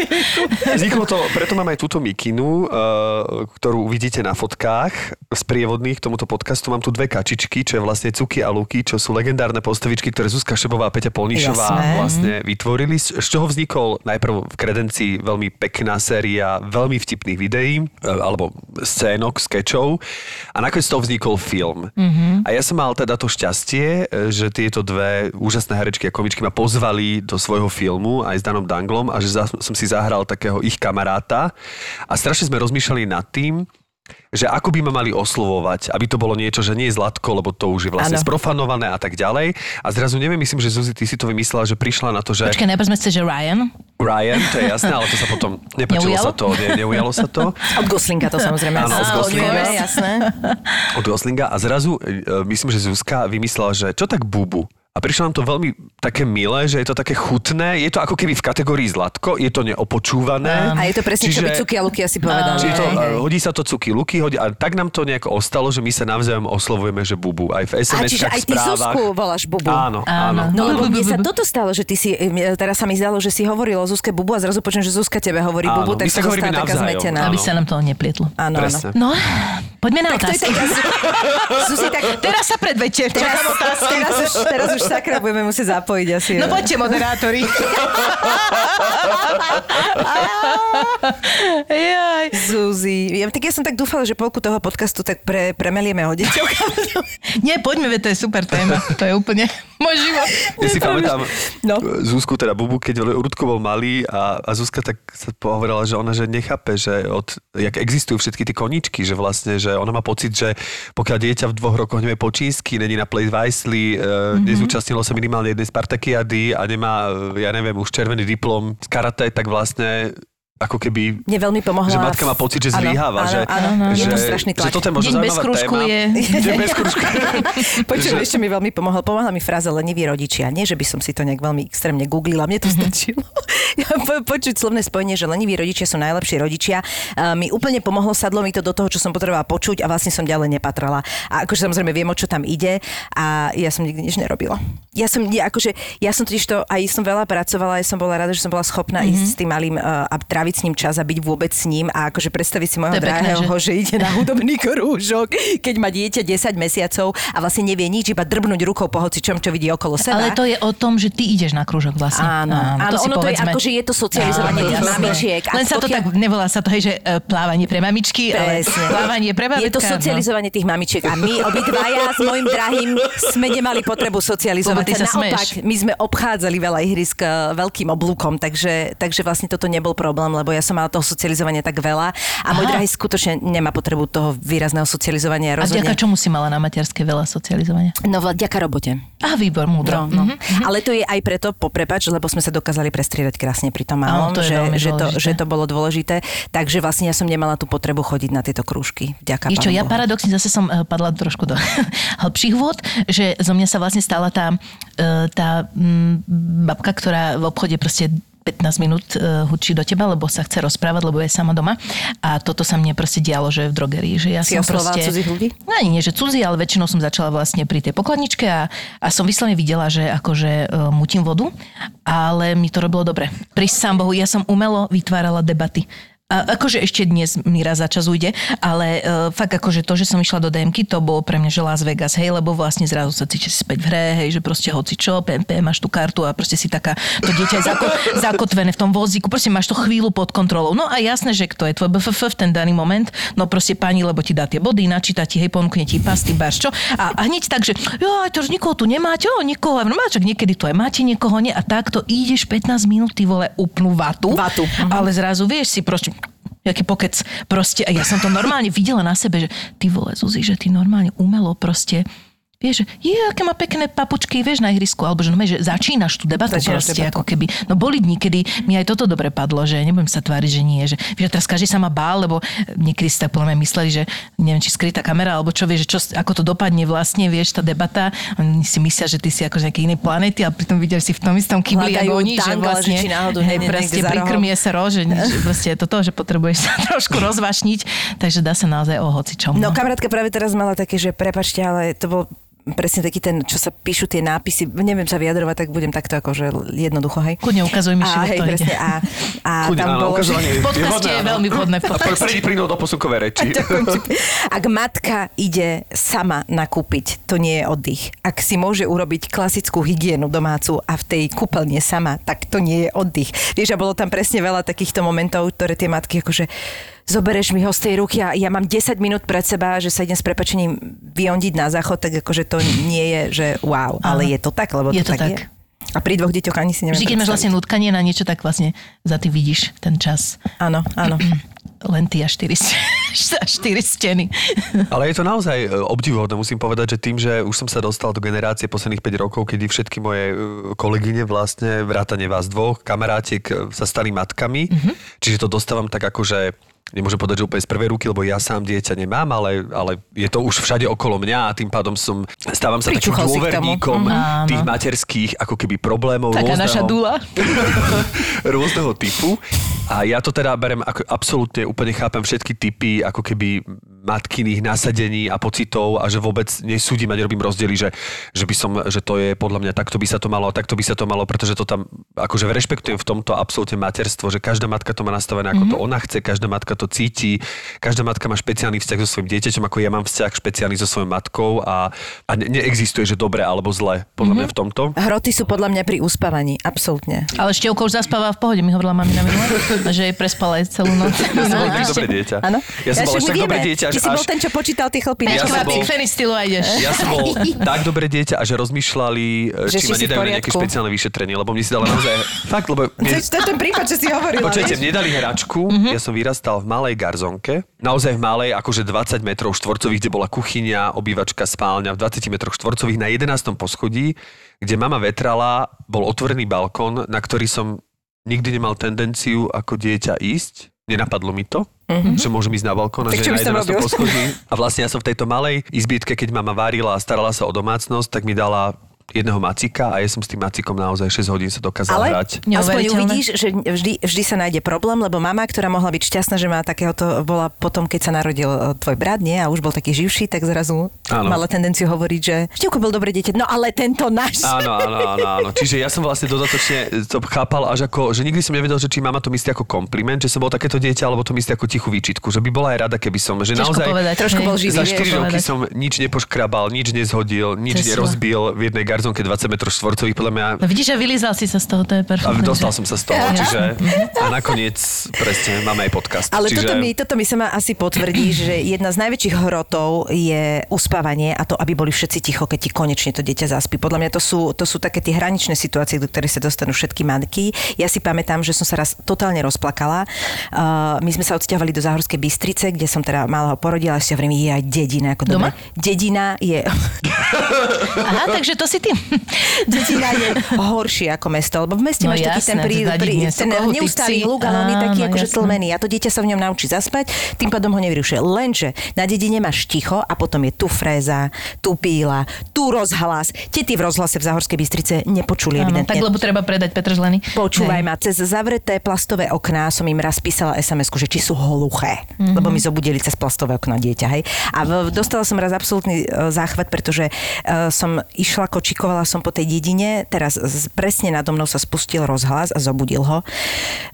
C: Vzniklo to, preto mám aj túto mikinu, uh, ktorú uvidíte na fotkách z prievodných k tomuto podcastu. Mám tu dve kačičky, čo je vlastne Cuky a Luky, čo sú legendárne postavičky, ktoré Zuzka Šebová a Peťa Polnišová Jasné. vlastne vytvorili. Z čoho vznikol najprv v kredencii veľmi pekná séria veľmi vtipných videí, uh, alebo scénok, skečov a nakoniec z toho vznikol film. Mm-hmm. A ja som mal teda to šťastie, že tieto dve úžasné herečky a komičky ma pozvali pozvali do svojho filmu aj s Danom Danglom a že za, som si zahral takého ich kamaráta a strašne sme rozmýšľali nad tým, že ako by ma mali oslovovať, aby to bolo niečo, že nie je Zlatko, lebo to už je vlastne ano. sprofanované a tak ďalej. A zrazu neviem, myslím, že Zuzi, ty si to vymyslela, že prišla na to, že...
D: Počkaj, najprv sme že Ryan.
C: Ryan, to je jasné, ale to sa potom nepačilo sa to, ne, neujalo sa to.
B: Od Goslinga to samozrejme.
C: Áno, od Goslinga.
B: jasné.
C: Od Goslinga a zrazu, e, myslím, že Zuzka vymyslela, že čo tak bubu? A prišlo nám to veľmi také milé, že je to také chutné. Je to ako keby v kategórii zlatko, je to neopočúvané.
B: A je to presne, Čiže, čo by Cuky a Luky asi povedali.
C: Čiže to, hodí sa to Cuky Luky, hodí, a tak nám to nejako ostalo, že my sa navzájom oslovujeme, že bubu. Aj v sms
B: A čiže aj ty Zuzku voláš bubu.
C: Áno, áno.
B: No lebo mne sa toto stalo, že ty si, teraz sa mi zdalo, že si hovoril o Zuzke bubu a zrazu počujem, že Zuzka tebe hovorí áno, bubu, tak sa stala taká zmetená.
D: Aby sa nám to neplietlo.
B: Áno, áno.
D: No, poďme na
B: tak otázky.
D: Teraz sa predvečer.
B: Teraz, teraz, teraz už sakra budeme musieť zapojiť asi.
D: No poďte, moderátori.
B: Jaj. Zuzi. Ja, tak ja som tak dúfala, že polku toho podcastu tak pre, premelieme o deťoch.
D: Nie, poďme, to je super téma. To je úplne môj život.
C: Ja si pamätám no. Zuzku, teda Bubu, keď Rudko bol malý a, a Zuzka tak sa pohovorila, že ona že nechápe, že od, jak existujú všetky tie koničky, že vlastne, že ona má pocit, že pokiaľ dieťa v dvoch rokoch nevie po čínsky, není na Play Weissly, mm-hmm. Nezúčastnilo sa minimálne jednej Spartakiady a nemá, ja neviem, už červený diplom z karate, tak vlastne ako keby...
B: Mne veľmi pomohla.
C: Že matka má pocit, že zlyháva. Áno, že,
B: áno, áno. Že, je to strašný tlak.
C: Že toto je možno
D: Deň bez kružku
C: téma.
D: je...
C: Deň bez kružku.
B: Počujem, ešte mi veľmi pomohla. Pomohla mi fráza leniví rodičia. Nie, že by som si to nejak veľmi extrémne googlila. Mne to mm-hmm. stačilo. ja po, počuť slovné spojenie, že leniví rodičia sú najlepší rodičia. Uh, mi úplne pomohlo, sadlo mi to do toho, čo som potrebovala počuť a vlastne som ďalej nepatrala. A akože samozrejme viem, o čo tam ide a ja som nikdy nič nerobila. Ja som, akože, ja som totiž to, aj som veľa pracovala, ja som bola rada, že som bola schopná mm-hmm. ísť s tým malým uh, a tráviť s ním čas a byť vôbec s ním a akože predstaviť si môjho drahého, že? že ide na hudobný krúžok, keď má dieťa 10 mesiacov a vlastne nevie nič, iba drbnúť rukou po hoci čom, čo vidí okolo seba.
D: Ale to je o tom, že ty ideš na krúžok vlastne.
B: Áno, áno, to ono to je ako, že je to socializovanie tých mamičiek.
D: Len sa to tak, nevolá sa to, hej, že uh, plávanie pre mamičky, ale plávanie pre babetka.
B: Je to no. socializovanie tých mamičiek a my obidvaja s mojim drahým sme nemali potrebu socializovať sa. Naopak, my sme obchádzali veľa ihrisk eh, veľkým oblúkom, takže, takže vlastne toto nebol problém, lebo ja som mala toho socializovania tak veľa a môj drahý skutočne nemá potrebu toho výrazného socializovania.
D: Rozhodne. A vďaka čomu si mala na materské veľa socializovania?
B: No vďaka robote.
D: A výbor, múdro.
B: No, no. Mm-hmm. Ale to je aj preto, poprepač, lebo sme sa dokázali prestriedať krásne pri tom malom, to že, že, to, že to bolo dôležité. Takže vlastne ja som nemala tú potrebu chodiť na tieto krúžky. Vďaka
D: čo, ja paradoxne zase som uh, padla trošku do hĺbších vôd, že zo mňa sa vlastne stala tá, uh, tá um, babka, ktorá v obchode proste 15 minút uh, hučí do teba, lebo sa chce rozprávať, lebo je sama doma. A toto sa mne proste dialo, že v drogerii. Že ja
B: si
D: som proste...
B: cudzích ľudí?
D: No, ani nie, že cudzí, ale väčšinou som začala vlastne pri tej pokladničke a, a som vyslovene videla, že akože uh, mutím vodu, ale mi to robilo dobre. Pri sám Bohu, ja som umelo vytvárala debaty A akože ešte dnes mi raz za čas ujde, ale uh, fakt akože to, že som išla do DMky, to bolo pre mňa, že Las Vegas, hej, lebo vlastne zrazu sa cítiš späť v hre, hej, že proste hoci čo, PMP, máš tú kartu a proste si taká, to dieťa je zako, zakotvené v tom vozíku, proste máš to chvíľu pod kontrolou. No a jasné, že kto je tvoj BFF v ten daný moment, no proste pani, lebo ti dá tie body, načíta ti, hej, ponúkne ti pasty, barš čo. A, a hneď tak, že jo, to už nikoho tu nemáte, o, nikoho, no čak niekedy to aj máte, niekoho nie. A takto ideš 15 minút, ty vole, upnú vatu.
B: Vatu.
D: Ale zrazu vieš si proste, jaký pokec proste. A ja som to normálne videla na sebe, že ty vole, Zuzi, že ty normálne umelo proste Vieš, že je, aké má pekné papučky, vieš, na ihrisku, alebo že, no, že začínaš tú debatu
B: Začínaš
D: proste,
B: debatu.
D: ako keby, no boli dní, kedy mi aj toto dobre padlo, že nebudem sa tváriť, že nie, že, vieš, teraz každý sa ma bál, lebo niekedy si tak podľa mňa mysleli, že neviem, či skrytá kamera, alebo čo, vieš, že čo, ako to dopadne vlastne, vieš, tá debata, oni si myslia, že ty si ako z nejakej inej planety a pritom vidia, že si v tom istom kybli ako oni, že vlastne,
B: že či náhodou
D: hej, proste prikrmie sa roh, že, že proste je to to, že potrebuješ sa trošku rozvašniť, takže dá sa naozaj o hocičom.
B: No kamarátka práve teraz mala také, že prepačte, ale to bol presne taký ten, čo sa píšu tie nápisy, neviem sa vyjadrovať, tak budem takto akože jednoducho, hej.
D: Kudne ukazuj mi,
B: A, hej,
D: to
B: presne, a, a
C: Kľudne,
B: tam
C: áno,
B: bolo, že...
C: vhodné,
D: je veľmi vhodné v
C: A
D: podcaste.
C: prejdi plynul do posunkovej reči.
B: Ak matka ide sama nakúpiť, to nie je oddych. Ak si môže urobiť klasickú hygienu domácu a v tej kúpeľne sama, tak to nie je oddych. Vieš, a bolo tam presne veľa takýchto momentov, ktoré tie matky akože zobereš mi ho z tej ruky a ja mám 10 minút pred seba, že sa idem s prepačením vyondiť na záchod, tak akože to nie je, že wow, ale je to tak, lebo
D: Je
B: to,
D: to
B: tak,
D: tak.
B: je. A pri dvoch deťoch ani si neviem
D: Vždy, keď máš vlastne nutkanie na niečo, tak vlastne za ty vidíš ten čas.
B: Áno, áno.
D: Len ty a štyri, štyri steny.
C: Ale je to naozaj e, obdivuhodné, musím povedať, že tým, že už som sa dostal do generácie posledných 5 rokov, kedy všetky moje e, kolegyne vlastne, vrátane vás dvoch, kamarátiek e, sa stali matkami, mm-hmm. čiže to dostávam tak ako, že nemôžem povedať, že úplne z prvej ruky, lebo ja sám dieťa nemám, ale, ale je to už všade okolo mňa a tým pádom som, stávam sa takým
B: k tomu.
C: dôverníkom tých
D: Áno.
C: materských ako keby problémov
D: Taká
C: rôzneho,
D: naša dula.
C: rôzneho typu. A ja to teda berem ako absolútne úplne chápem všetky typy ako keby matkyných nasadení a pocitov a že vôbec nesúdim a nerobím rozdiely, že, že by som, že to je podľa mňa takto by sa to malo a takto by sa to malo, pretože to tam akože rešpektujem v tomto absolútne materstvo, že každá matka to má nastavené ako mm-hmm. to ona chce, každá matka to cíti, každá matka má špeciálny vzťah so svojím dieťaťom, ako ja mám vzťah špeciálny so svojou matkou a, a ne, neexistuje, že dobre alebo zle, podľa mňa v tomto.
B: Hroty sú podľa mňa pri uspávaní, absolútne.
D: Ale Števko už zaspáva v pohode, mi hovorila mamina minule, že jej prespala aj celú noc.
C: Ja som bol
D: No,
C: tak
D: ešte-
C: dobré dieťa.
B: Áno?
C: Ja som bol
B: však
C: až tak dobré dieťa,
B: Ty si bol ten, čo počítal tie chlpy.
C: Ja som
D: Kvapík
C: bol-
D: ideš.
C: Ja som bol tak dobré dieťa a že rozmýšľali,
B: Že
C: že či
B: si
C: ma nedajú na nejaké špeciálne vyšetrenie, lebo mne si dala naozaj... Fakt, lebo...
B: To
C: Mne,
B: je to je ten prípad, čo si hovorila.
C: počujete, mne dali hračku, ja som vyrastal v malej garzonke, naozaj v malej, akože 20 metrov štvorcových, kde bola kuchyňa, obývačka, spálňa, v 20 metroch štvorcových na 11. poschodí, kde mama vetrala, bol otvorený balkón, na ktorý som nikdy nemal tendenciu ako dieťa ísť. Nenapadlo mi to, že môžem ísť na balkón a
B: Tak
C: že 11.
B: robil?
C: poschodí. A vlastne ja som v tejto malej izbietke, keď mama varila a starala sa o domácnosť, tak mi dala jedného macika a ja som s tým macikom naozaj 6 hodín sa dokázal
B: Ale
C: hrať.
B: aspoň uvidíš, že vždy, vždy sa nájde problém, lebo mama, ktorá mohla byť šťastná, že má takéhoto, bola potom, keď sa narodil e, tvoj brat, nie, a už bol taký živší, tak zrazu
C: Áno.
B: mala tendenciu hovoriť, že Števko bol dobré dieťa, no ale tento náš.
C: Áno, áno, áno, áno. Čiže ja som vlastne dodatočne to chápal až ako, že nikdy som nevedel, že či mama to myslí ako kompliment, že som bol takéto dieťa, alebo to myslí ako tichú výčitku, že by bola aj rada, keby som, že
D: Ťažko
C: naozaj
D: povedať.
B: Trošku bol živý,
C: za
B: vieš,
C: 4 roky
D: povedať.
C: som nič nepoškrabal, nič nezhodil, nič
D: sila.
C: nerozbil v jednej garzonke 20 m štvorcových, podľa mňa
D: No vidíš, že vylízal si sa z toho, to je
C: a
D: perfektné.
C: dostal
D: že-
C: som sa z toho, čiže a nakoniec presne máme aj podcast.
B: Ale
C: čiže...
B: toto, mi, toto mi sama asi potvrdí, že jedna z najväčších hrotov je uspávanie a to, aby boli všetci ticho, keď ti konečne to dieťa zaspí. Podľa mňa to sú, to sú také tie hraničné situácie, do ktorých sa dostanú všetky matky. Ja si pamätám, že som sa raz totálne rozplakala. Uh, my sme sa odsťahovali do Záhorskej Bystrice, kde som teda malého porodila, a si hovorím, je aj dedina. Ako
D: Doma?
B: dobre. Dedina je,
D: Aha, takže to si ty.
B: dedina je horšie ako mesto, lebo v meste
D: No
B: máš taký ten,
D: jasné,
B: prí, prí, ten
D: psi.
B: hluk, ale on je taký akože
D: jasné.
B: tlmený a to dieťa sa v ňom naučí zaspať, tým pádom ho nevyrušuje. Lenže na dedine máš ticho a potom je tu fréza, tu píla, tu rozhlas. Tety v rozhlase v Záhorskej Bystrice nepočuli
D: Áno,
B: evidentne.
D: tak lebo treba predať Petržleny.
B: Počúvaj
D: Hej.
B: ma, cez zavreté plastové okná som im raz písala sms že či sú hluché,
D: Mhm.
B: mm-hmm. lebo mi zobudili cez plastové okno dieťa, hej. A v, dostala som raz absolútny e, záchvat, pretože e, som išla kočiť šikovala som po tej dedine, teraz presne nado mnou sa spustil rozhlas a zobudil ho.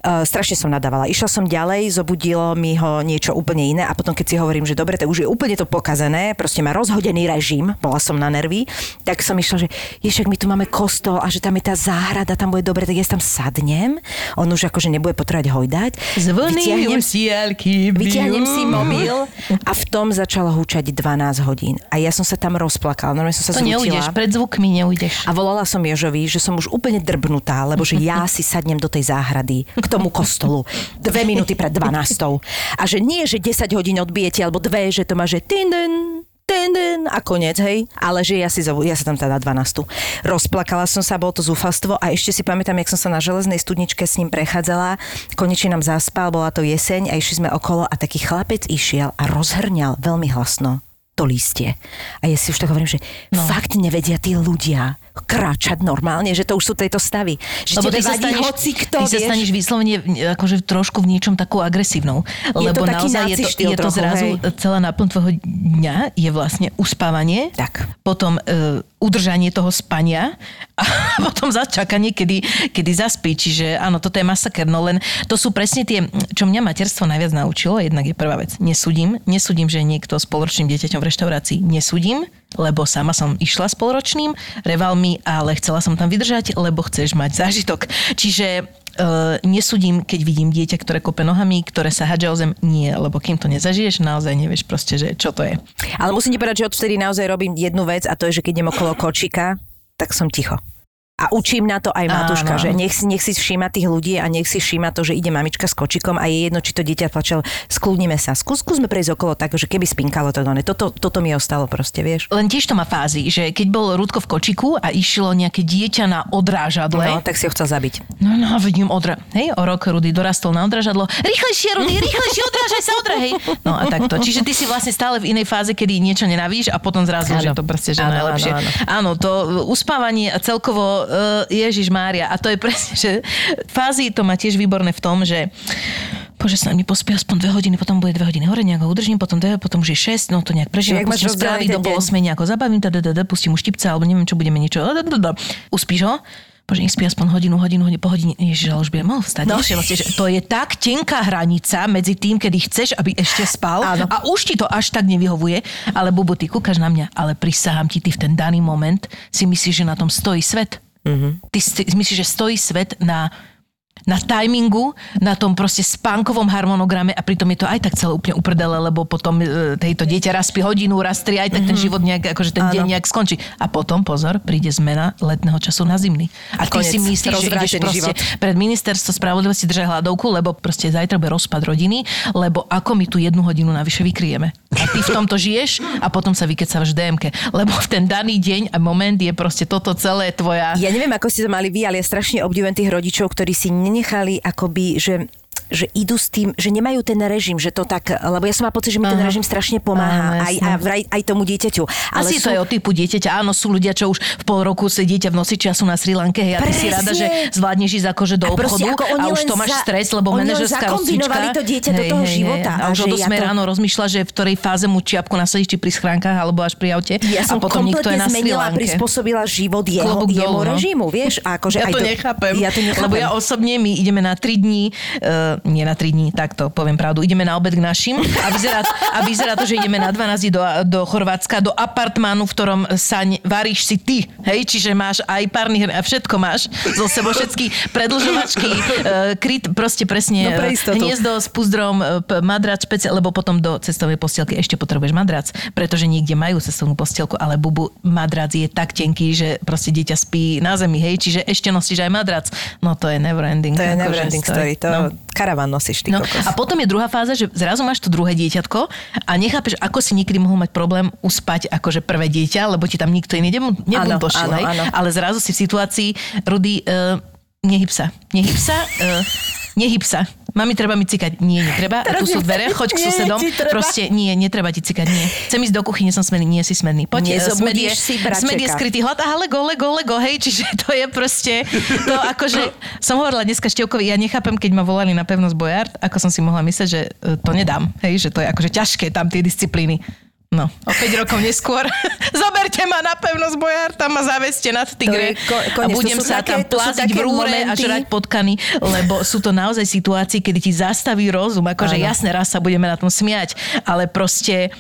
B: Uh, strašne som nadávala. Išla som ďalej, zobudilo mi ho niečo úplne iné a potom keď si hovorím, že dobre, to už je úplne to pokazené, proste má rozhodený režim, bola som na nervy, tak som išla, že ješak, my tu máme kostol a že tam je tá záhrada, tam bude dobre, tak ja tam sadnem. On už akože nebude potrebať hojdať.
D: Zvlny usielky
B: Vytiahnem si mobil a v tom začalo húčať 12 hodín. A ja som sa tam rozplakala, normálne som sa
D: To
B: zrútila.
D: neujdeš, pred zvukmi neujdeš.
B: A volala som Jožovi, že som už úplne drbnutá, lebo že ja si sadnem do tej záhrady, k tomu kostolu, dve minúty pred 12. A že nie, že 10 hodín odbijete, alebo dve, že to má, že tinden, tinden a koniec, hej. Ale že ja si zovu, ja sa tam teda 12. Rozplakala som sa, bolo to zúfalstvo a ešte si pamätám, jak som sa na železnej studničke s ním prechádzala. Konečne nám zaspal, bola to jeseň a išli sme okolo a taký chlapec išiel a rozhrňal veľmi hlasno to lístie. A ja si už tak hovorím, že no. fakt nevedia tí ľudia kráčať normálne, že to už sú tieto stavy. Že
D: Lebo ty sa staneš,
B: hoci kto,
D: ty sa staneš vyslovene akože trošku v niečom takou agresívnou.
B: Je
D: Lebo
B: to
D: naozaj je to, je to
B: trochu,
D: zrazu
B: hej.
D: celá náplň tvojho dňa je vlastne uspávanie,
B: Tak.
D: potom e, udržanie toho spania a potom začakanie, kedy, kedy zaspí. Čiže áno, toto je masaker. No len to sú presne tie, čo mňa materstvo najviac naučilo. Jednak je prvá vec. Nesúdim. Nesúdim, že niekto s polročným dieťaťom v reštaurácii. Nesúdim lebo sama som išla s polročným, reval mi, ale chcela som tam vydržať, lebo chceš mať zážitok. Čiže nesudím, keď vidím dieťa, ktoré kope nohami, ktoré sa hadža o zem. Nie, lebo kým to nezažiješ, naozaj nevieš proste, že čo to je.
B: Ale musím ti povedať, že odvtedy naozaj robím jednu vec a to je, že keď idem okolo kočika, tak som ticho. A učím na to aj Matuška,
D: Áno.
B: že nech, si- nech si všíma tých ľudí a nech si všíma to, že ide mamička s kočikom a je jedno, či to dieťa plačel, skľudnime sa, skús, skúsme prejsť okolo tak, že keby spinkalo to, ne. toto, toto mi ostalo proste, vieš.
D: Len tiež to má fázy, že keď bol Rudko v kočiku a išlo nejaké dieťa na odrážadle,
B: No, tak si ho chcel zabiť.
D: No, no, vidím odra... Hej, o rok Rudy dorastol na odražadlo. Rýchlejšie, Rudy, rýchlejšie, odrážaj sa, odra, hej. No a takto. Čiže ty si vlastne stále v inej fáze, kedy niečo nenavíš a potom zrazu,
B: Áno.
D: že to proste, že
B: Áno,
D: najlepšie.
B: áno,
D: Áno, to uh, uspávanie a celkovo uh, Ježiš Mária. A to je presne, že fázy to má tiež výborné v tom, že Bože, sa mi pospí aspoň dve hodiny, potom bude dve hodiny hore, nejak ho udržím, potom dve, potom už je 6, no to nejak
B: máš
D: pustím správy, do pol
B: deň?
D: osmej nejako zabavím, da, da, da, pustím mu štipca, alebo neviem, čo budeme niečo, da, da, da. uspíš ho, Bože, nech spí aspoň hodinu, hodinu, hodinu, po hodine. Ježiš, ale už by mohol vstať. No. Vlastne, že to je tak tenká hranica medzi tým, kedy chceš, aby ešte spal
B: Áno.
D: a už ti to až tak nevyhovuje, ale Bubu, ty kúkaš na mňa, ale prisahám ti, ty v ten daný moment si myslíš, že na tom stojí svet. Mm-hmm. Ty si myslíš, že stojí svet na na timingu, na tom proste spánkovom harmonograme a pritom je to aj tak celé úplne uprdele, lebo potom e, tejto dieťa raz spí hodinu, raz tri, aj tak ten život nejak, akože ten deň
B: Áno.
D: nejak skončí. A potom, pozor, príde zmena letného času na zimný. A ty
B: Koniec.
D: si myslíš, že ideš proste
B: život.
D: pred ministerstvo spravodlivosti držať hľadovku, lebo proste zajtra bude rozpad rodiny, lebo ako my tu jednu hodinu navyše vykryjeme. A ty v tomto žiješ a potom sa vykecávaš v DMke. Lebo v ten daný deň a moment je proste toto celé tvoja...
B: Ja neviem, ako ste to mali vy, ale ja strašne obdivujem tých rodičov, ktorí si nenechali akoby, že že idú s tým, že nemajú ten režim, že to tak, lebo ja som má pocit, že mi ten
D: Aha.
B: režim strašne pomáha aj,
D: jasné.
B: a vraj, aj tomu dieťaťu. Ale
D: Asi
B: sú,
D: to je o typu dieťaťa. Áno, sú ľudia, čo už v pol roku dieťa v noci času na Sri Lanke, hej, a ty si rada, že zvládneš ísť akože do
B: A proste
D: obchodu
B: ako
D: a už to máš
B: za-
D: stres, lebo manažerská rozcvička.
B: to dieťa do toho života.
D: A
B: A
D: už
B: že
D: od
B: ja
D: 8
B: to-
D: ráno rozmýšľa, že v ktorej fáze mu čiapku nasadíš, či pri schránkach, alebo až pri aute.
B: ja som
D: a potom nikto je na Sri Lanke.
B: prispôsobila život jeho,
D: no.
B: režimu, vieš? A akože
D: Ja
B: aj
D: to nechápem. Lebo ja osobne, my ideme na 3 dní, uh, nie na 3 dní, takto poviem pravdu, ideme na obed k našim a vyzerá, a vyzerá to, že ideme na 12 dní do, do Chorvátska, do apartmánu, v ktorom sa ne, varíš si ty, hej, čiže máš aj párny a všetko máš zo sebou, všetky predlžovačky, uh, kryt, proste presne
B: No, pre istotu.
D: hniezdo s puzdrom, p- madrac, špeciál, lebo potom do cestovej postielky ešte potrebuješ madrac, pretože niekde majú cestovnú postielku, ale bubu, madrac je tak tenký, že proste dieťa spí na zemi, hej, čiže ešte nosíš aj madrac. No to je never ending.
B: To je
D: akože
B: neverending story. To
D: No.
B: Karavan nosíš, ty
D: No,
B: kokos.
D: a potom je druhá fáza, že zrazu máš to druhé dieťatko a nechápeš, ako si niekedy mohol mať problém uspať akože prvé dieťa, lebo ti tam nikto iný
B: Áno,
D: nebuntošil,
B: áno.
D: Ale zrazu si v situácii, Rudy, uh, nehyb sa, nehyb sa, uh, nehyb sa. Mami, treba mi cikať. Nie, netreba.
B: Teraz
D: tu sú dvere, choď k susedom. Proste nie, netreba ti cikať, nie. Chcem ísť do kuchyne, som smedný, nie si smedný. Poď, eh, smed je, smed je skrytý hlad. Aha, lego, lego, lego, hej, čiže to je proste, to akože, som hovorila dneska Števkovi, ja nechápem, keď ma volali na pevnosť Bojard, ako som si mohla myslieť, že e, to nedám, hej, že to je akože ťažké tam tie disciplíny. No, o 5 rokov neskôr. Zoberte ma na pevnosť Bojár, tam ma zaveste nad tigre.
B: Ko-
D: a
B: koniec. To
D: budem sa
B: také-
D: tam pláziť v rúre a žrať potkany, lebo sú to naozaj situácie, kedy ti zastaví rozum. Akože
B: Áno.
D: jasne, raz sa budeme na tom smiať, ale proste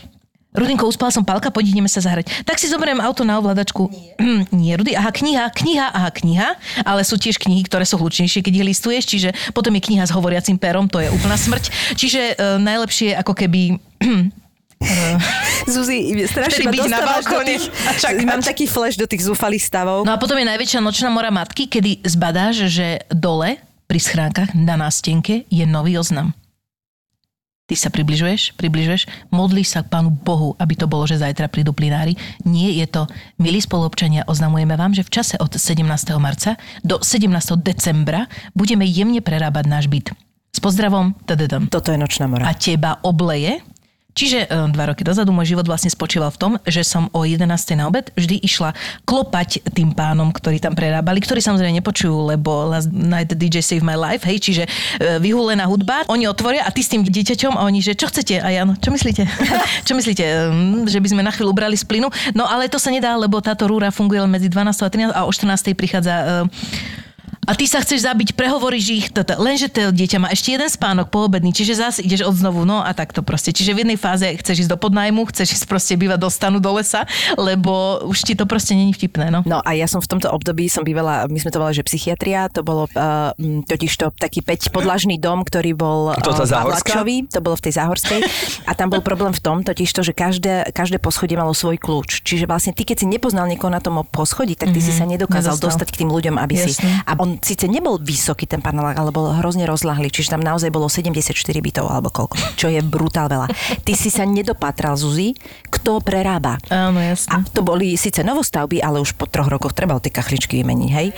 D: Rudinko, uspala som palka, poď ideme sa zahrať. Tak si zoberiem auto na ovládačku. Nie. Nie, Rudy, aha, kniha, kniha, aha, kniha, ale sú tiež knihy, ktoré sú hlučnejšie, keď ich listuješ, čiže potom je kniha s hovoriacim perom, to je úplná smrť. Čiže e, najlepšie ako keby
B: Zuzi, strašne ma
D: byť na
B: dostávaš do
D: balkóne
B: tých,
D: a čakať.
B: mám taký flash do tých zúfalých stavov.
D: No a potom je najväčšia nočná mora matky, kedy zbadáš, že dole pri schránkach na nástenke je nový oznam. Ty sa približuješ, približuješ, modlíš sa k Pánu Bohu, aby to bolo, že zajtra prídu plinári. Nie je to, milí spoluobčania, oznamujeme vám, že v čase od 17. marca do 17. decembra budeme jemne prerábať náš byt. S pozdravom, tadadam.
B: Toto je nočná mora.
D: A teba obleje, Čiže e, dva roky dozadu môj život vlastne spočíval v tom, že som o 11. na obed vždy išla klopať tým pánom, ktorí tam prerábali, ktorí samozrejme nepočujú, lebo Last Night DJ Save My Life, hej, čiže e, vyhúlená hudba, oni otvoria a ty s tým dieťaťom a oni, že čo chcete? A ja, no, čo myslíte? čo myslíte? Mm, Že by sme na chvíľu brali z plynu? No ale to sa nedá, lebo táto rúra funguje len medzi 12 a 13 a o 14. prichádza e, a ty sa chceš zabiť, prehovoríš ich, toto. lenže to dieťa má ešte jeden spánok poobedný, čiže zase ideš od znovu, no a takto proste. Čiže v jednej fáze chceš ísť do podnajmu, chceš ísť proste bývať do stanu do lesa, lebo už ti to proste není vtipné, no.
B: No a ja som v tomto období som bývala, my sme to volali, že psychiatria, to bolo uh, totiž to taký 5 podlažný dom, ktorý bol
C: To tá
B: eh? Pavlačovi, to bolo v tej záhorskej a tam bol problém v tom, totiž to, že každé, každé poschodie malo svoj kľúč. Čiže vlastne ty, keď si nepoznal niekoho na tom poschodí, tak ty mm-hmm. si sa nedokázal
D: Nedostal.
B: dostať k tým ľuďom, aby si...
D: Jasné.
B: A on síce nebol vysoký ten panelák, ale bol hrozne rozlahlý, čiže tam naozaj bolo 74 bytov alebo koľko, čo je brutál veľa. Ty si sa nedopátral, Zuzi, kto prerába.
D: Áno, jasné.
B: A to boli síce novostavby, ale už po troch rokoch trebalo tie kachličky vymeniť, hej.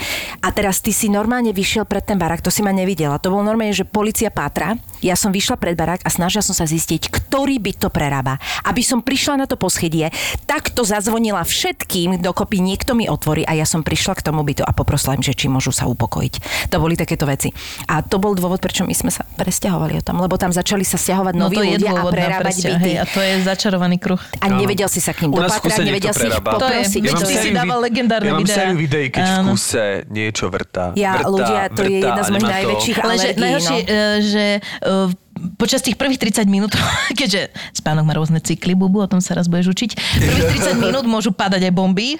B: A teraz ty si normálne vyšiel pred ten barák, to si ma nevidela. To bolo normálne, že policia pátra. Ja som vyšla pred barák a snažila som sa zistiť, ktorý byt to prerába. Aby som prišla na to poschodie, takto zazvonila všetkým, dokopy niekto mi otvorí a ja som prišla k tomu bytu a poprosila im, že či môžu sa upokojiť. To boli takéto veci. A to bol dôvod, prečo my sme sa presťahovali o tom, lebo tam začali sa stiahovať
D: No
B: noví
D: to je
B: ľudia a prerábať
D: presťah,
B: byty.
D: hej, a to je začarovaný kruh.
B: A nevedel si sa k ním dopatrať, nevedel si ich poprosiť.
D: ty si dával legendárne
C: ja mám
D: videá.
C: sériu videí, keď v kuse niečo vrta.
B: Ja, ľudia, to je jedna z mojich najväčších alergií,
D: najhoršie,
B: no.
D: e, že e, počas tých prvých 30 minút, keďže spánok má rôzne cykly, bubu, o tom sa raz budeš učiť, prvých 30 minút môžu padať aj bomby,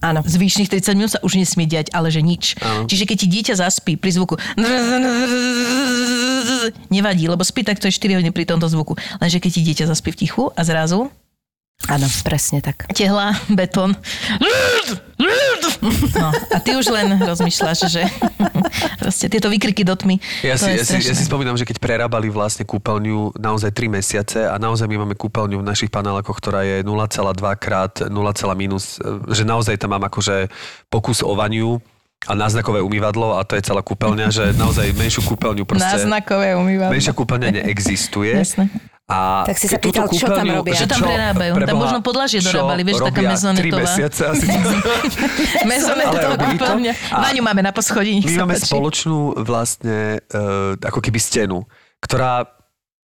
B: Áno.
D: zvyšných 30 minút sa už nesmie diať, ale že nič.
C: Áno.
D: Čiže keď ti dieťa zaspí pri zvuku nevadí, lebo spí takto je 4 hodiny pri tomto zvuku. Lenže keď ti dieťa zaspí v tichu a zrazu
B: Áno, presne tak.
D: tehla, betón. No, a ty už len rozmýšľaš, že proste tieto vykriky do tmy.
C: Ja
D: to
C: si,
D: je
C: ja, si, ja si spomínam, že keď prerábali vlastne kúpeľňu naozaj 3 mesiace a naozaj my máme kúpeľňu v našich panelákoch, ktorá je 0,2 krát 0, minus, e, že naozaj tam mám akože pokus o vaniu a náznakové umývadlo a to je celá kúpeľňa, že naozaj menšiu kúpeľňu proste...
D: Náznakové umývadlo.
C: Menšia kúpeľňa neexistuje.
D: Jasné.
C: A
B: Tak si sa pýtal, čo tam
C: kúpeľňu-
B: robia?
D: Čo tam prerábajú? Tam
C: preboha,
D: možno podlažie dorábali, vieš, taká mezonetová.
C: tri mesiace asi.
D: Mezonetová kúpeľňa. Vaňu máme na poschodí, nech
C: My
D: sa
C: máme
D: páči.
C: spoločnú vlastne uh, ako keby stenu, ktorá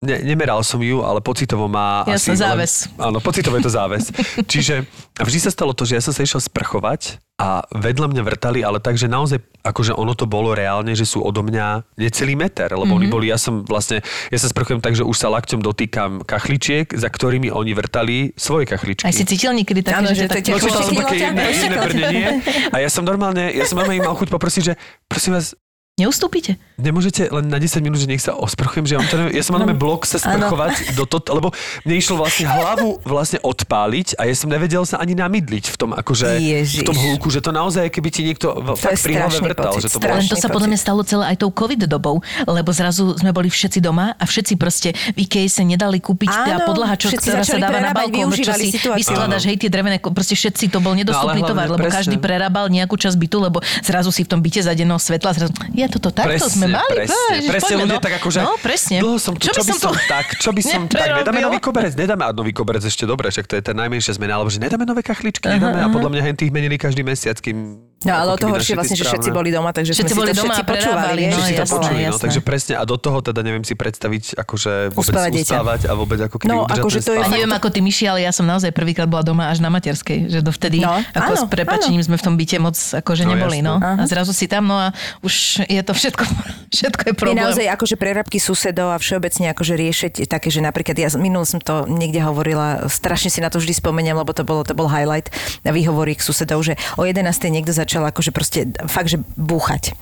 C: Ne, nemeral som ju, ale pocitovo má
D: Jasné,
C: asi...
D: záves.
C: Len, áno, pocitovo je to záves. Čiže a vždy sa stalo to, že ja som sa išiel sprchovať a vedľa mňa vrtali, ale tak, že naozaj, akože ono to bolo reálne, že sú odo mňa necelý meter, lebo mm-hmm. oni boli, ja som vlastne, ja sa sprchujem tak, že už sa lakťom dotýkam kachličiek, za ktorými oni vrtali svoje kachličky.
D: Aj si cítil niekedy také,
B: Áno,
D: že,
B: že to
D: tak
C: No, som také iné, iné brnenie. A ja som normálne, ja som normálne mal chuť poprosiť, že prosím vás,
D: Neustúpite?
C: Nemôžete len na 10 minút, že nech sa osprchujem, že ja, mám to, ja som mal
B: No.
C: máme blok sa sprchovať do to, lebo mne išlo vlastne hlavu vlastne odpáliť a ja som nevedel sa ani namydliť v tom, akože, v
B: Ježiš.
C: tom hluku, že to naozaj, keby ti niekto v-
B: To
C: fakt pri hlave vrtal,
B: pocit,
C: že to bolo...
D: To sa podľa mňa stalo celé aj tou covid dobou, lebo zrazu sme boli všetci doma a všetci proste v IKEA sa nedali kúpiť tá
B: Áno,
D: podlaha, čo, ktorá sa dáva na balkón, čo si vyskladaš, hej, tie drevené, proste všetci, to bol nedostupný
C: No,
D: tovar, lebo
C: presne.
D: každý prerábal nejakú časť bytu, lebo zrazu si v tom byte za denného svetla, zrazu, ja toto takto sme mali,
C: presne,
D: Ježiš,
C: presne
D: poďme,
C: ľudia
D: no.
C: tak akože,
D: No, presne.
C: dlho som tu, čo, by som, tak, čo by som, tak, nedáme nový koberec, nedáme, a nový koberec ešte dobre, však to je tá najmenšia zmena, alebo že nedáme nové kachličky, nedáme, a podľa mňa hen tých menili každý mesiac, kým
B: No ale o
C: ako
B: to horšie vlastne, že všetci boli doma, takže
D: Všetci
B: sme si to
D: doma
B: všetci počúvali.
D: no,
C: Všetci to
D: jasné,
C: počuli, no,
D: jasné.
C: takže presne. A do toho teda neviem si predstaviť, akože vôbec
B: Uspávať dieťa.
C: uspávať a vôbec ako keby
B: No, akože
C: ten
B: to je.
D: A neviem ako ty, Myši, ale ja som naozaj prvýkrát bola doma až na materskej, že dovtedy
B: No,
D: ako
B: áno,
D: s prepačením sme v tom byte moc akože
C: No,
D: neboli,
C: jasné.
D: no. A zrazu si tam, no a už je to všetko, všetko je
B: Je
D: problém.
B: naozaj akože prerabky susedov a všeobecne akože riešiť také, že napríklad ja minul som to niekde hovorila, strašne si na to vždy spomeniem, lebo to bolo, to bol highlight výhovorík susedov, že o 11. niekto začal akože proste fakt, že búchať.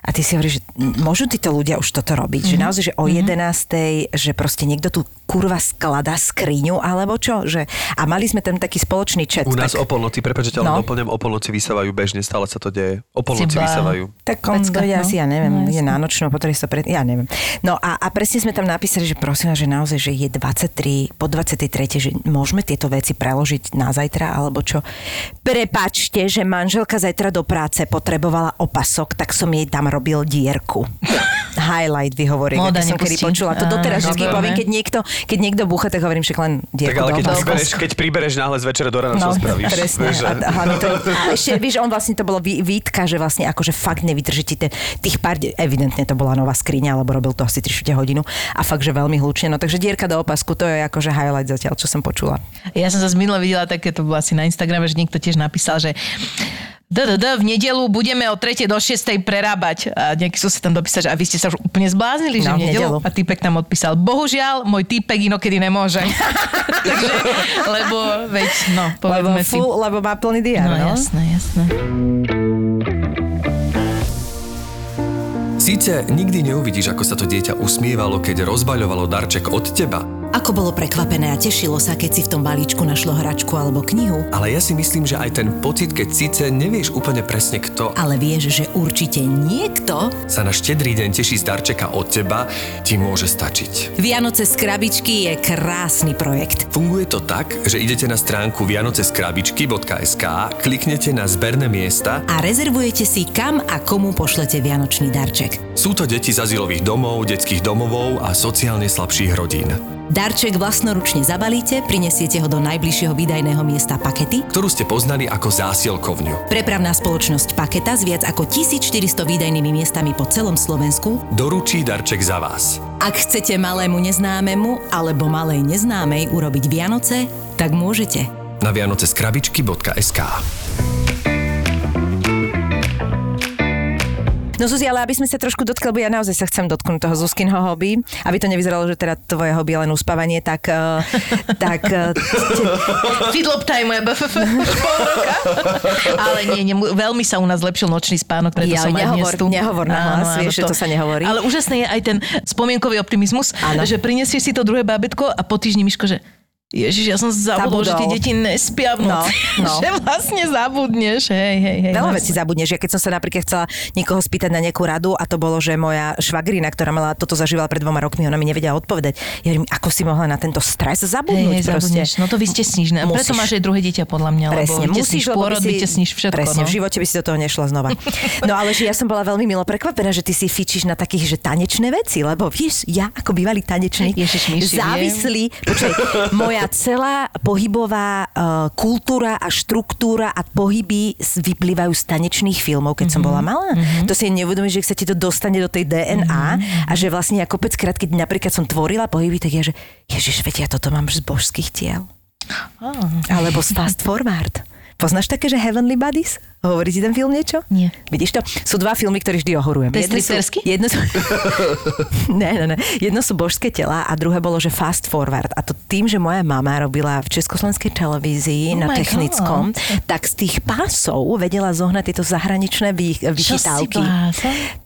B: A ty si hovoríš, že môžu títo ľudia už toto robiť?
C: Mhm.
B: Že naozaj, že o 11. že proste niekto tu kurva sklada skriňu alebo čo? Že, a mali sme tam taký spoločný chat.
C: U nás
B: tak,
C: o polnoci, prepáčte, ale
B: No.
C: doplňam, o polnoci vysávajú bežne, stále sa to deje. O polnoci vysávajú.
B: Tak on
D: Pecka,
B: dojde
D: no.
B: asi, ja neviem,
D: No, jasne.
B: na nočnú, potrebuje sa pred... Ja neviem. No a, a presne sme tam napísali, že prosím vás, že naozaj, že je 23, po 23, že môžeme tieto veci preložiť na zajtra, alebo čo. Prepačte, že manželka zajtra do práce potrebovala opasok, tak som jej tam robil dierku. Highlight vyhovorím,
D: Móda
B: ja som kedy počula. To doteraz vždy poviem, keď niekto, keď niekto búcha, tak hovorím, že len
C: Tak
B: dierku
C: ale keď pribereš, keď pribereš náhle z večera do rána, čo spravíš?
B: No, Presne.
C: Vieš,
B: A, a, to, a ešte, vieš, on vlastne to bolo vý- výtka, že vlastne akože fakt nevydržíte tých pár, de- evidentne to bola nová skriňa, alebo robil to asi 3 hodinu a fakt, že veľmi hlučne. No takže dierka do opasku, to je akože highlight zatiaľ, čo som počula.
D: Ja som sa minule videla také, to bolo asi na Instagrame, že niekto tiež napísal, že DDD, v nedelu budeme od 3. do 6. prerábať. A nejaký sused tam dopísal, že a vy ste sa už úplne zbláznili, že
B: No,
D: v nedelu. A týpek tam odpísal, bohužiaľ, môj týpek inokedy nemôže. Takže, lebo veď, no,
B: Lebo,
D: povedzme si.
B: full, lebo má plný diar,
D: No,
B: no?
D: jasné, jasné.
F: Síce nikdy neuvidíš, ako sa to dieťa usmievalo, keď rozbaľovalo darček od teba,
E: Ako bolo prekvapené a tešilo sa, keď si v tom balíčku našlo hračku alebo knihu,
F: ale ja si myslím, že aj ten pocit, keď síce nevieš úplne presne kto
E: ale vieš, že určite niekto
F: sa na štedrý deň teší z darčeka od teba, ti môže stačiť.
E: Vianoce z krabičky je krásny projekt.
F: Funguje to tak, že idete na stránku vianoceskrabičky.sk, kliknete na zberné miesta,
E: A rezervujete si, kam a komu pošlete vianočný darček.
F: Sú to deti z azylových domov, detských domovov a sociálne slabších rodín,
E: Darček vlastnoručne zabalíte, prinesiete ho do najbližšieho výdajného miesta pakety.
F: ktorú ste poznali ako zásielkovňu.
E: Prepravná spoločnosť Paketa s viac ako 1400 výdajnými miestami po celom Slovensku.
F: Doručí darček za vás.
E: Ak chcete malému neznámemu alebo malej neznámej urobiť Vianoce, tak môžete.
F: Na vianoceskrabičky.sk
B: No Zuzi, ale aby sme sa trošku dotkli, lebo ja naozaj sa chcem dotknúť toho Zuzkinho hobby, aby to nevyzeralo, že teda tvoje hobby je len uspávanie, tak, eh, tak eh,
D: Fidlop time moja BFF. Ale nie, nie, veľmi sa u nás zlepšil nočný spánok, preto
B: Ja,
D: som aj dnes
B: nehovor- na hlas, vieš, to sa nehovorí.
D: Ale úžasný je aj ten spomienkový optimizmus,
B: Áno.
D: že prinesieš si to druhé bábetko a po týždni Miško, že Ježiš, ja som zabudol,
B: Zabudol.
D: že tie deti nespia v noci.
B: No, no.
D: že vlastne zabudneš, hej, hej, hej.
B: Veľa
D: no.
B: vecí zabudneš. Ja keď som sa napríklad chcela niekoho spýtať na nejakú radu a to bolo, že moja švagrina, ktorá mala toto zažívala pred dvoma rokmi, ona mi nevedela odpovedať. Ja hovorím, ako si mohla na tento stres zabudnúť
D: hej,
B: proste.
D: zabudneš. No to vystesníš. Ne?
B: Musíš.
D: Preto máš aj druhé dieťa, podľa mňa.
B: Presne,
D: lebo
B: musíš, lebo
D: pôrod,
B: si...
D: vytesníš všetko.
B: Presne,
D: no.
B: v živote by si do toho nešla znova. No ale že ja som bola veľmi milo prekvapená, že ty si fičíš na takých, že tanečné veci, lebo vieš, ja ako bývalý tanečník,
D: Ježiš, Miši,
B: závislý, počkaj, moja celá pohybová uh, kultúra a štruktúra a pohyby vyplývajú z tanečných filmov, keď
D: Mhm.
B: som bola malá. To si neuvedomíš, že sa ti to dostane do tej DNA
D: Mhm.
B: a že vlastne ja kopec krát, keď napríklad som tvorila pohyby, tak ja, že ježiš, veď ja toto mám z božských tiel. Alebo z Fast Forward. Poznáš také, že Heavenly Buddies? Hovorí ti ten film niečo?
D: Nie.
B: Vidíš to? Sú dva filmy, ktoré vždy ohorujem.
D: To je
B: Jedno sú-? Jedno sú... ne, ne, ne. Jedno sú božské tela a druhé bolo, že Fast Forward. A to tým, že moja mama robila v československej televízii
D: Oh
B: na technickom, tak z tých pásov vedela zohnať tieto zahraničné vy, vychytávky.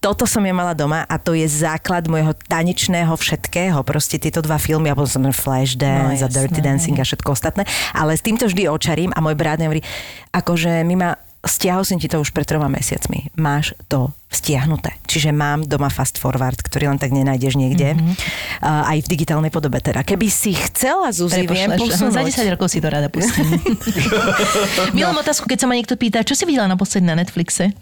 B: Toto som ja mala doma a to je základ môjho tanečného všetkého. Proste tieto dva filmy, a potom som Flashdance
D: No,
B: a Dirty Dancing a všetko ostatné. Ale s týmto vždy očarím a môj brat mi hovorí, akože my ma stiahol som ti to už pred troma mesiacmi. Máš to stiahnuté. Čiže mám doma fast forward, ktorý len tak nenájdeš niekde.
D: Mhm.
B: Mm-hmm. Uh, aj v digitálnej podobe teda. Keby si chcela, Zuzi, viem
D: Prepošleš. Za
B: posunúť.
D: 10 rokov si to rada pustím. Milujem otázku, keď sa ma niekto pýta, čo si videla naposledy na Netflixe?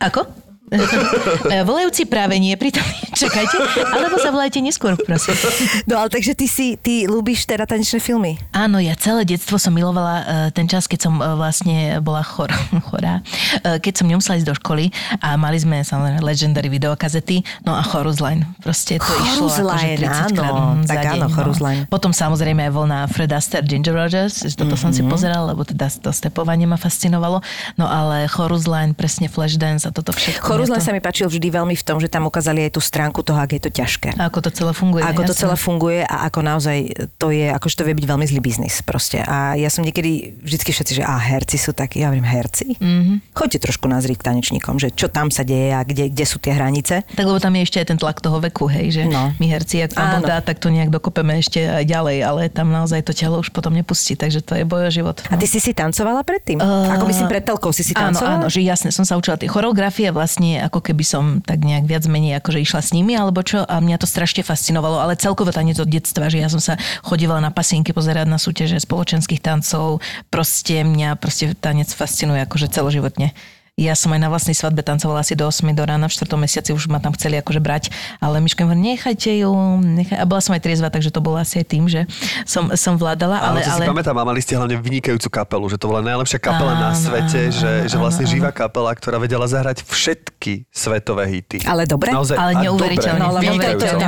D: Ako? E, Volajúci práve nie, pritom čakajte, alebo zavolajte neskôr, prosím.
B: No ale takže ty si, ty ľúbiš teda tanečné filmy.
D: Áno, ja celé detstvo som milovala e, ten čas, keď som e, vlastne bola chor, chorá. Keď som nemusela ísť do školy a mali sme samozrejme legendary videokazety, no a Chorus Line. Proste to išlo
B: Chorus
D: akože
B: Line,
D: 30 krát
B: áno,
D: za
B: tak
D: deň,
B: áno, Chorus Line.
D: Potom samozrejme aj vlna Fred Astaire, Ginger Rogers, toto som si
B: Mhm.
D: pozerala, lebo teda to stepovanie ma fascinovalo. No ale Chorus Line, presne Flashdance a toto všetko. To-
B: sa mi páčil vždy veľmi v tom, že tam ukázali aj tú stránku toho, aké je to ťažké.
D: A ako to celé funguje.
B: A ako to
D: jasné.
B: celé funguje a ako naozaj to je, akože to vie byť veľmi zlý biznis proste. A ja som niekedy, vždycky všetci, že a herci sú takí, ja hovorím herci. Mm-hmm. Choďte trošku nazrieť k tanečníkom, že čo tam sa deje a kde, kde sú tie hranice.
D: Tak lebo tam je ešte aj ten tlak toho veku, hej, že
B: No.
D: my herci, ak
B: Áno.
D: dá, tak to nejak dokopeme ešte aj ďalej, ale tam naozaj to telo už potom nepustí, takže to je boj o život.
B: A ty si si tancovala predtým?
D: Uh,
B: Ako myslím pred telkou si si
D: Áno,
B: tancovala?
D: áno, že jasne, som sa učila tie choreografie, vlastne ako keby som tak nejak viac menej akože išla s nimi, alebo čo, a mňa to strašne fascinovalo, ale celkovo tanec od detstva, že ja som sa chodívala na pasienky pozerať na súťaže spoločenských tancov, proste mňa proste tanec fascinuje akože celoživotne. Ja som aj na vlastnej svadbe tancovala asi do 8 do rána, v 4. mesiaci už ma tam chceli akože brať, ale Miška mi hovorí, nechajte ju, nechaj... a bola som aj triezva, takže to bolo asi aj tým, že som, som vládala,
C: Ale,
D: ale,
C: to si
D: ale...
C: pamätám, a mali ste hlavne vynikajúcu kapelu, že to bola najlepšia kapela na
D: Áno,
C: svete,
D: áno,
C: že,
D: áno,
C: že vlastne
D: áno,
C: živá kapela, ktorá vedela zahrať všetky svetové hity.
B: Ale dobre?
C: Naozaj,
D: Ale
C: dobre,
B: No,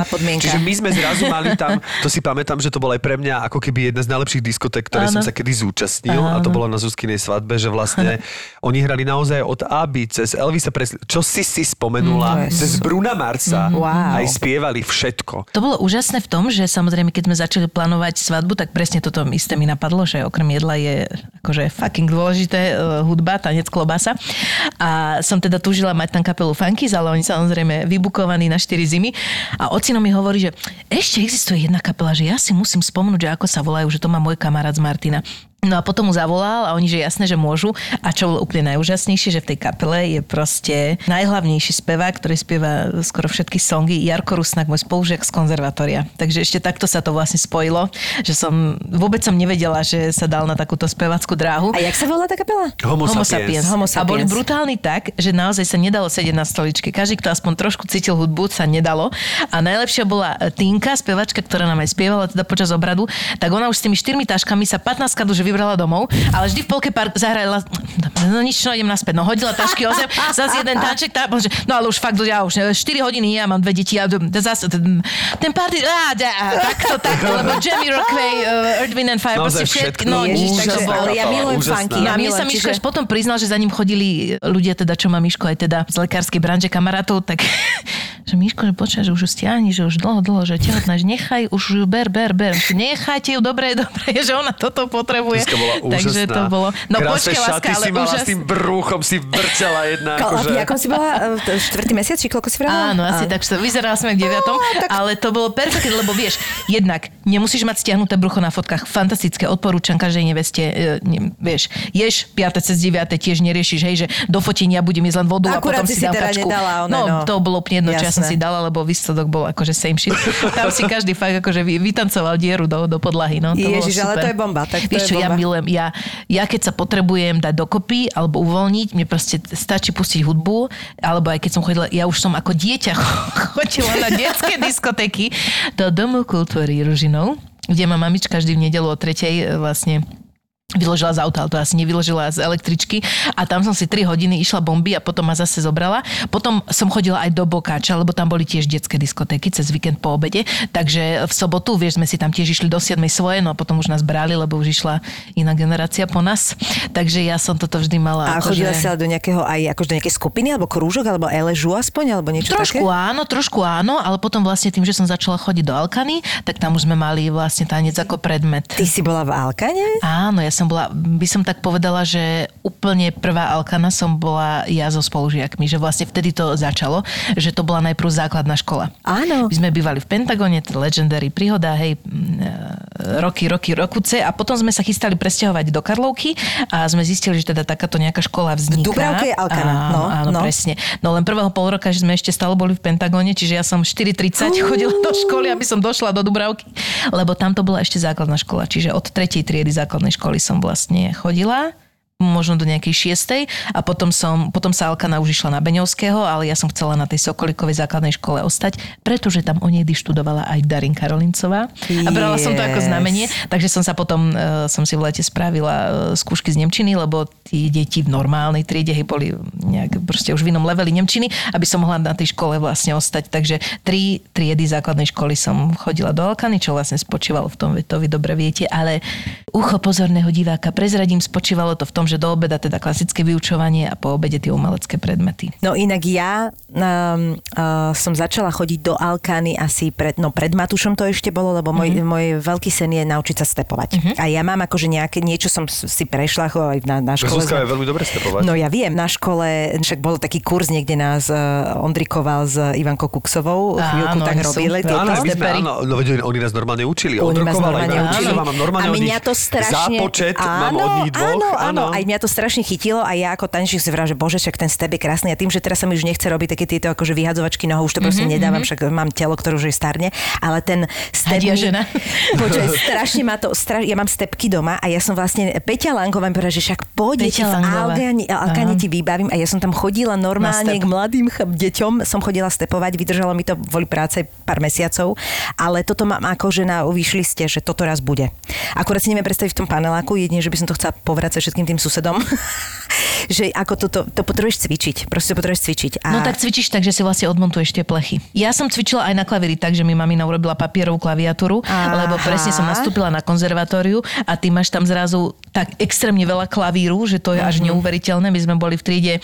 B: podmienka.
C: Čiže my sme zrazu mali tam, to si pamätám, že to bola aj pre mňa ako keby jedna z najlepších diskotek, ktoré som
D: Áno.
C: sa kedy zúčastnil a to bolo na Zuzkinej svadbe, že vlastne oni hrali naozaj od Aby cez Elvisa Presley, čo si si spomenula,
B: Mm,
C: cez Bruna Marsa,
B: Wow.
C: aj spievali všetko.
D: To bolo úžasné v tom, že samozrejme, keď sme začali plánovať svadbu, tak presne toto isté mi napadlo, že okrem jedla je akože fucking dôležité uh, hudba, tanec, klobasa. A som teda túžila mať tam kapelu Funkies, ale oni samozrejme vybukovaní na 4 zimy. A ocino mi hovorí, že ešte existuje jedna kapela, že ja si musím spomnúť, že ako sa volajú, že to má môj kamarát z Martina. No a potom mu zavolal a oni, že jasné, že môžu. A čo bolo úplne najúžasnejšie, že v tej kapele je proste najhlavnejší spevák, ktorý spieva skoro všetky songy, Jarko Rusnak, môj spolužiak z konzervatória. Takže ešte takto sa to vlastne spojilo, že som vôbec som nevedela, že sa dal na takúto spevackú dráhu.
B: A jak sa volá tá kapela?
C: Homo, sapiens.
B: Homo
D: A boli
B: sapiens.
D: brutálni tak, že naozaj sa nedalo sedieť na stoličke. Každý, kto aspoň trošku cítil hudbu, sa nedalo. A najlepšia bola Tinka, spevačka, ktorá nám aj spievala teda počas obradu, tak ona už s tými štyrmi taškami sa 15 krát už vybrala domov, ale vždy v polke park zahrala, no nič, no idem naspäť, no hodila tašky o zem, zase jeden tanček, tá, bože, no ale už fakt, ja už 4 hodiny, ja mám dve deti, a zase ten, ten party, á, dá, takto, takto, lebo Jamie Rockway, uh, Earth, Wind and Fire, proste všetky, no
B: Ježiš,
D: nič,
B: takže, ale ja milujem funky.
D: No
B: Ja
D: a mne
B: milujem,
D: sa Miško
B: čiže-
D: až potom priznal, že za ním chodili ľudia, teda čo má Miško aj teda z lekárskej branže kamarátov, tak že Miško, že počkaj, že už ju stiahni, že už dlho, dlho, že tehotná, že nechaj, už ju ber, ber, ber. Nechajte ju, dobre, dobre, že ona toto potrebuje.
C: Bola úžasná.
D: Takže to bolo, no
C: Krásne
D: počkaj, láska,
C: šaty
D: ale
C: si mala s
D: úžasné.
C: tým brúchom, si vrčala jedna.
B: Ko-
C: akože...
B: Ako si bola? e, Štvrtý mesiac, či koľko si vrala?
D: Áno, asi tak, že vyzerala som jak deviatom, ale to bolo perfektné, lebo vieš, jednak nemusíš mať stiahnuté brucho na fotkách, fantastické, odporúčam každej neveste, e, ne, vieš, ješ 5. cez 9. tiež neriešiš, hej, že do fotenia budem jesť len vodu
B: Akurát
D: a potom
B: si
D: si, dám
B: teda
D: kačku.
B: nedala one,
D: no,
B: no.
D: to bolo úplne jedno, čo ja som si dala, lebo výsledok bol akože same shit. Tam si každý fakt akože vy- vytancoval dieru do, do podlahy, no, to
B: Ježiš, ale to je bomba, tak to
D: Vieš
B: je
D: čo, ja
B: bomba.
D: milujem, ja, ja keď sa potrebujem dať dokopy alebo uvoľniť, mne proste stačí pustiť hudbu, alebo aj keď som chodila, ja už som ako dieťa chodila na detské diskotéky do Domu kultúry Ružinov, kde ma mamička vždy v nedelu o tretej e, vlastne vyložila z auta, ale to asi nevyložila z električky a tam som si 3 hodiny išla bomby a potom ma zase zobrala. Potom som chodila aj do Bokáča, lebo tam boli tiež detské diskotéky cez víkend po obede, takže v sobotu, vieš, sme si tam tiež išli do 7 svoje, no a potom už nás brali, lebo už išla iná generácia po nás. Takže ja som toto vždy mala.
B: A
D: akože-
B: chodila si ale do nejakého aj akože do nejakej skupiny, alebo krúžok, alebo eležu aspoň, alebo niečo
D: Trošku
B: také?
D: áno, trošku áno, ale potom vlastne tým, že som začala chodiť do Alkany, tak tam už sme mali vlastne tanec ako predmet.
B: Ty si bola v Alkane?
D: Áno, ja som bola, by som tak povedala, že úplne prvá Alkana som bola ja so spolužiakmi, že vlastne vtedy to začalo, že to bola najprv základná škola.
B: Áno.
D: My sme bývali v Pentagone, to Legendary príhoda, hej, e, roky, roky, rokuce a potom sme sa chystali presťahovať do Karlovky a sme zistili, že teda takáto nejaká škola vzniká.
B: Dubravke je Alkana,
D: Áno,
B: no,
D: áno,
B: no.
D: presne. No len prvého pol roka, že sme ešte stále boli v Pentagone, čiže ja som 4.30 chodila do školy, aby som došla do Dubravky, lebo tam to bola ešte základná škola, čiže od tretej triedy základnej školy som vlastne chodila možno do nejakej šiestej a potom, som, potom sa Alkana už išla na Beňovského, ale ja som chcela na tej Sokolikovej základnej škole ostať, pretože tam o nej študovala aj Darin Karolincová. A brala som to ako
B: Yes.
D: znamenie, takže som sa potom, uh, som si v lete spravila uh, skúšky z Nemčiny, lebo tí deti v normálnej triede hej, boli nejak proste už v inom leveli Nemčiny, aby som mohla na tej škole vlastne ostať. Takže tri triedy základnej školy som chodila do Alkany, čo vlastne spočívalo v tom, to vy dobre viete, ale ucho pozorného diváka prezradím, spočívalo to v tom, že do obeda teda klasické vyučovanie a po obede tie umelecké predmety.
B: No inak ja um, uh, som začala chodiť do Alkány asi pred, no pred Matušom to ešte bolo, lebo môj, mm-hmm. môj veľký sen je naučiť sa stepovať. Mm-hmm. A ja mám akože nejaké, niečo som si prešla aj na, na škole.
C: Zuzka je veľmi dobre stepovať.
B: No ja viem, na škole, však bol taký kurz, niekde nás uh, Ondrikoval s Ivankou Kuksovou, chvíľku
D: Áno,
B: tak
D: oni sú-
B: robili.
D: áno,
C: Áno, my sme, áno, no oni nás normálne učili.
B: Oni
C: Ondruková,
B: normálne učili.
C: Normálne
B: a mňa to strašne...
C: zápočet, mám od nich dvoch.
B: Áno, áno, aj mňa to strašne chytilo a ja ako tančík si vrám, že bože, však ten step je krásny a tým, že teraz sa mi už nechce robiť také tieto akože vyhadzovačky nohou, už to proste
C: Mhm,
B: nedávam, však mám telo, ktoré už je starne, ale ten step...
D: Hadia
B: mi-
D: žena.
B: Počuj, strašne ma to, stra... ja mám stepky doma a ja som vlastne, Peťa Lanková mi povedala, že však poď, ja
D: Langová.
B: Alkane, ti vybavím a ja som tam chodila normálne k mladým ch- deťom, som chodila stepovať, vydržalo mi to kvôli práce pár mesiacov, ale toto mám ako žena vyšli ste, že toto raz bude. Akurát si neviem predstaviť v tom paneláku, jedine, že by som to chcela povrácať všetkým tým susedom, že ako toto, to potrebuješ cvičiť, proste to potrebuješ cvičiť. A...
D: No tak cvičíš tak, že si vlastne odmontuješ tie plechy. Ja som cvičila aj na klavíri tak, že mi mamina urobila papierovú klaviatúru,
B: Aha.
D: lebo presne som nastúpila na konzervatóriu a ty máš tam zrazu tak extrémne veľa klavíru, že to je až neuveriteľné. My sme boli v triede e,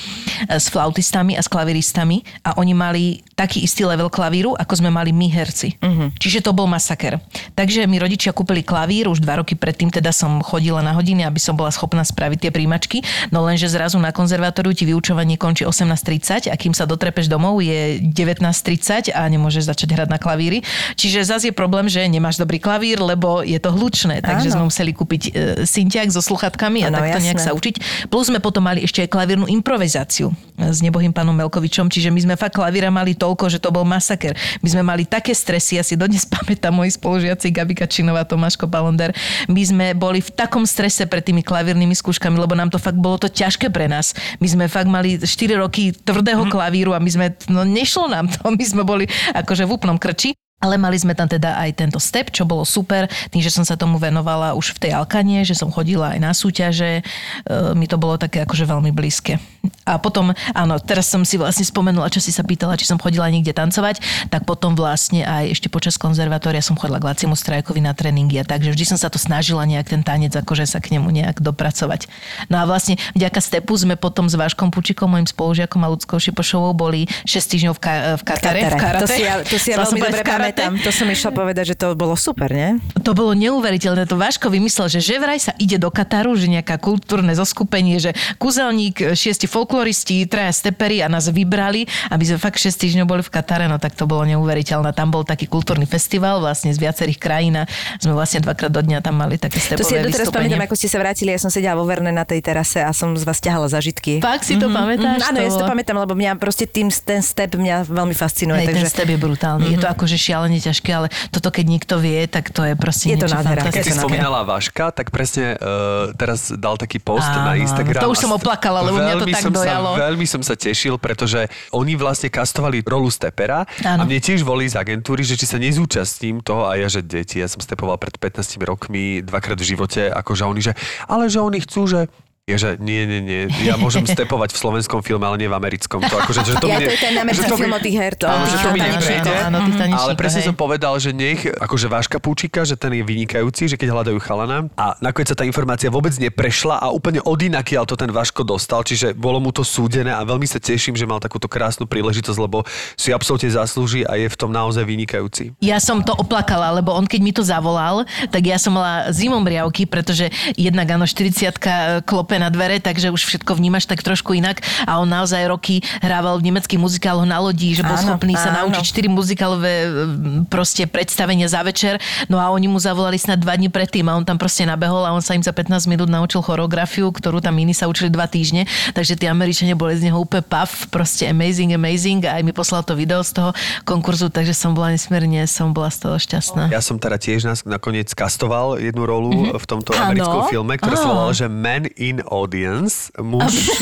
D: s flautistami a s klaviristami a oni mali taký istý level klavíru, ako sme mali my herci. Čiže to bol masaker. Takže mi rodičia kúpili klavír, už dva roky predtým teda som chodila na hodiny, aby som bola schopná spraviť tie príjmačky, no lenže zrazu na konzervatóriu ti vyučovanie končí 18.30 a kým sa dotrepeš domov je 19.30 a nemôžeš začať hrať na klavíri. Čiže zase je problém, že nemáš dobrý klavír, lebo je to hlučné, takže
B: Áno.
D: sme museli kúpiť e, syntiak so sluchatkami a takto nejak sa učiť. Plus sme potom mali ešte aj klavírnu improvizáciu s nebohým pánom Melkovičom, čiže my sme fakt klavíra mali toľko, že to bol masaker. My sme mali také stresy, ja si dodnes pamätám moji spolužiaci Gabi Kačinová, Tomáško Palonder. My sme boli v takom strese pred tými klavírnymi skúškami, lebo nám to fakt bolo to ťažké pre nás. My sme fakt mali 4 roky tvrdého klavíru a my sme, no nešlo nám to, my sme boli akože v úplnom krči. Ale mali sme tam teda aj tento step, čo bolo super, tým, že som sa tomu venovala už v tej Alkane, že som chodila aj na súťaže, e, mi to bolo také akože veľmi blízke. A potom, áno, teraz som si vlastne spomenula, čo si sa pýtala, či som chodila niekde tancovať, tak potom vlastne aj ešte počas konzervatória som chodila k Lacimu Strajkovi na tréningy a takže vždy som sa to snažila nejak ten tanec, akože sa k nemu nejak dopracovať. No a vlastne vďaka stepu sme potom s Váškom Pučikom, môjim spolužiakom a ľudskou Šipošovou boli 6 týždňov v, ka- v Katare. V karate.
B: To si ja, to si ja
D: som
B: veľmi dobre. Pamätám. To som išla povedať, že to bolo super, nie?
D: To bolo neuveriteľné. To Váško vymyslel, že že vraj sa ide do Kataru, že nejaká kultúrne zoskupenie, že kúzelník, šiesti folkloristi, traja stepery a nás vybrali, aby sme fakt 6 týždňov boli v Katare, no tak to bolo neuveriteľné. Tam bol taký kultúrny festival vlastne z viacerých krajín a sme vlastne dvakrát do dňa tam mali také
B: To
D: stepové
B: si ja doteraz pamätám, ako ste sa vrátili, ja som sedela vo Verne na tej terase a som z vás ťahala zažitky.
D: Fakt si to pamätáš?
B: Mm, áno, ja si to pamätám, lebo mňa proste tým, ten step mňa veľmi fascinuje.
D: Hej, ten
B: takže...
D: step je brutálny. Je to akože šialene ťažké, ale toto keď niekto vie, tak to je proste
B: Je to nádhera.
C: Keď si spomínala Váška, tak presne uh, teraz dal taký post
D: Áno,
C: na. Instagram.
D: To už som oplakala, lebo mňa to tak
C: som
D: dojalo.
C: Sa, veľmi som sa tešil, pretože oni vlastne kastovali rolu stepera
D: Áno.
C: a mne tiež volí z agentúry, že či sa nezúčastním toho a ja, že deti, ja som stepoval pred 15 rokmi dvakrát v živote, akože oni, že ale že oni chcú, že je, že nie, nie, nie, ja môžem stepovať v slovenskom filme, ale nie v americkom. To akože, že to
B: Ja,
C: mi
B: to je ten americký film o tých hertoch.
C: Áno, že to mi neprejde.
D: áno,
C: Ale presne
D: hej.
C: som povedal, že nech, akože Váška Púčika, že ten je vynikajúci, že keď hľadajú chalana. A nakoniec sa tá informácia vôbec neprešla a úplne odinakiaľ to ten Vaško dostal, čiže bolo mu to súdené a veľmi sa teším, že mal takúto krásnu príležitosť, lebo si absolútne zaslúži a je v tom naozaj vynikajúci.
D: Ja som to oplakala, lebo on keď mi to zavolal, tak ja som mala zimom riavky, pretože jednak áno, 40 klope na dvere, takže už všetko vnímaš tak trošku inak a on naozaj roky hrával v nemeckých muzikáloch na lodi, že bol
B: Áno,
D: schopný sa
B: áno.
D: naučiť 4 muzikálové proste predstavenia za večer, no a oni mu zavolali snad dva dní predtým a on tam proste nabehol a on sa im za 15 minút naučil choreografiu, ktorú tam iní sa učili dva týždne, takže tí Američania boli z neho úplne puff, proste amazing, amazing a aj mi poslal to video z toho konkurzu, takže som bola nesmierne, som bola z toho šťastná.
C: Ja som teda tiež nás nakoniec kastoval jednu rolu mm-hmm. v tomto americkom filme, ktoré sa
D: Á.
C: volalo, že Man in audience, muž,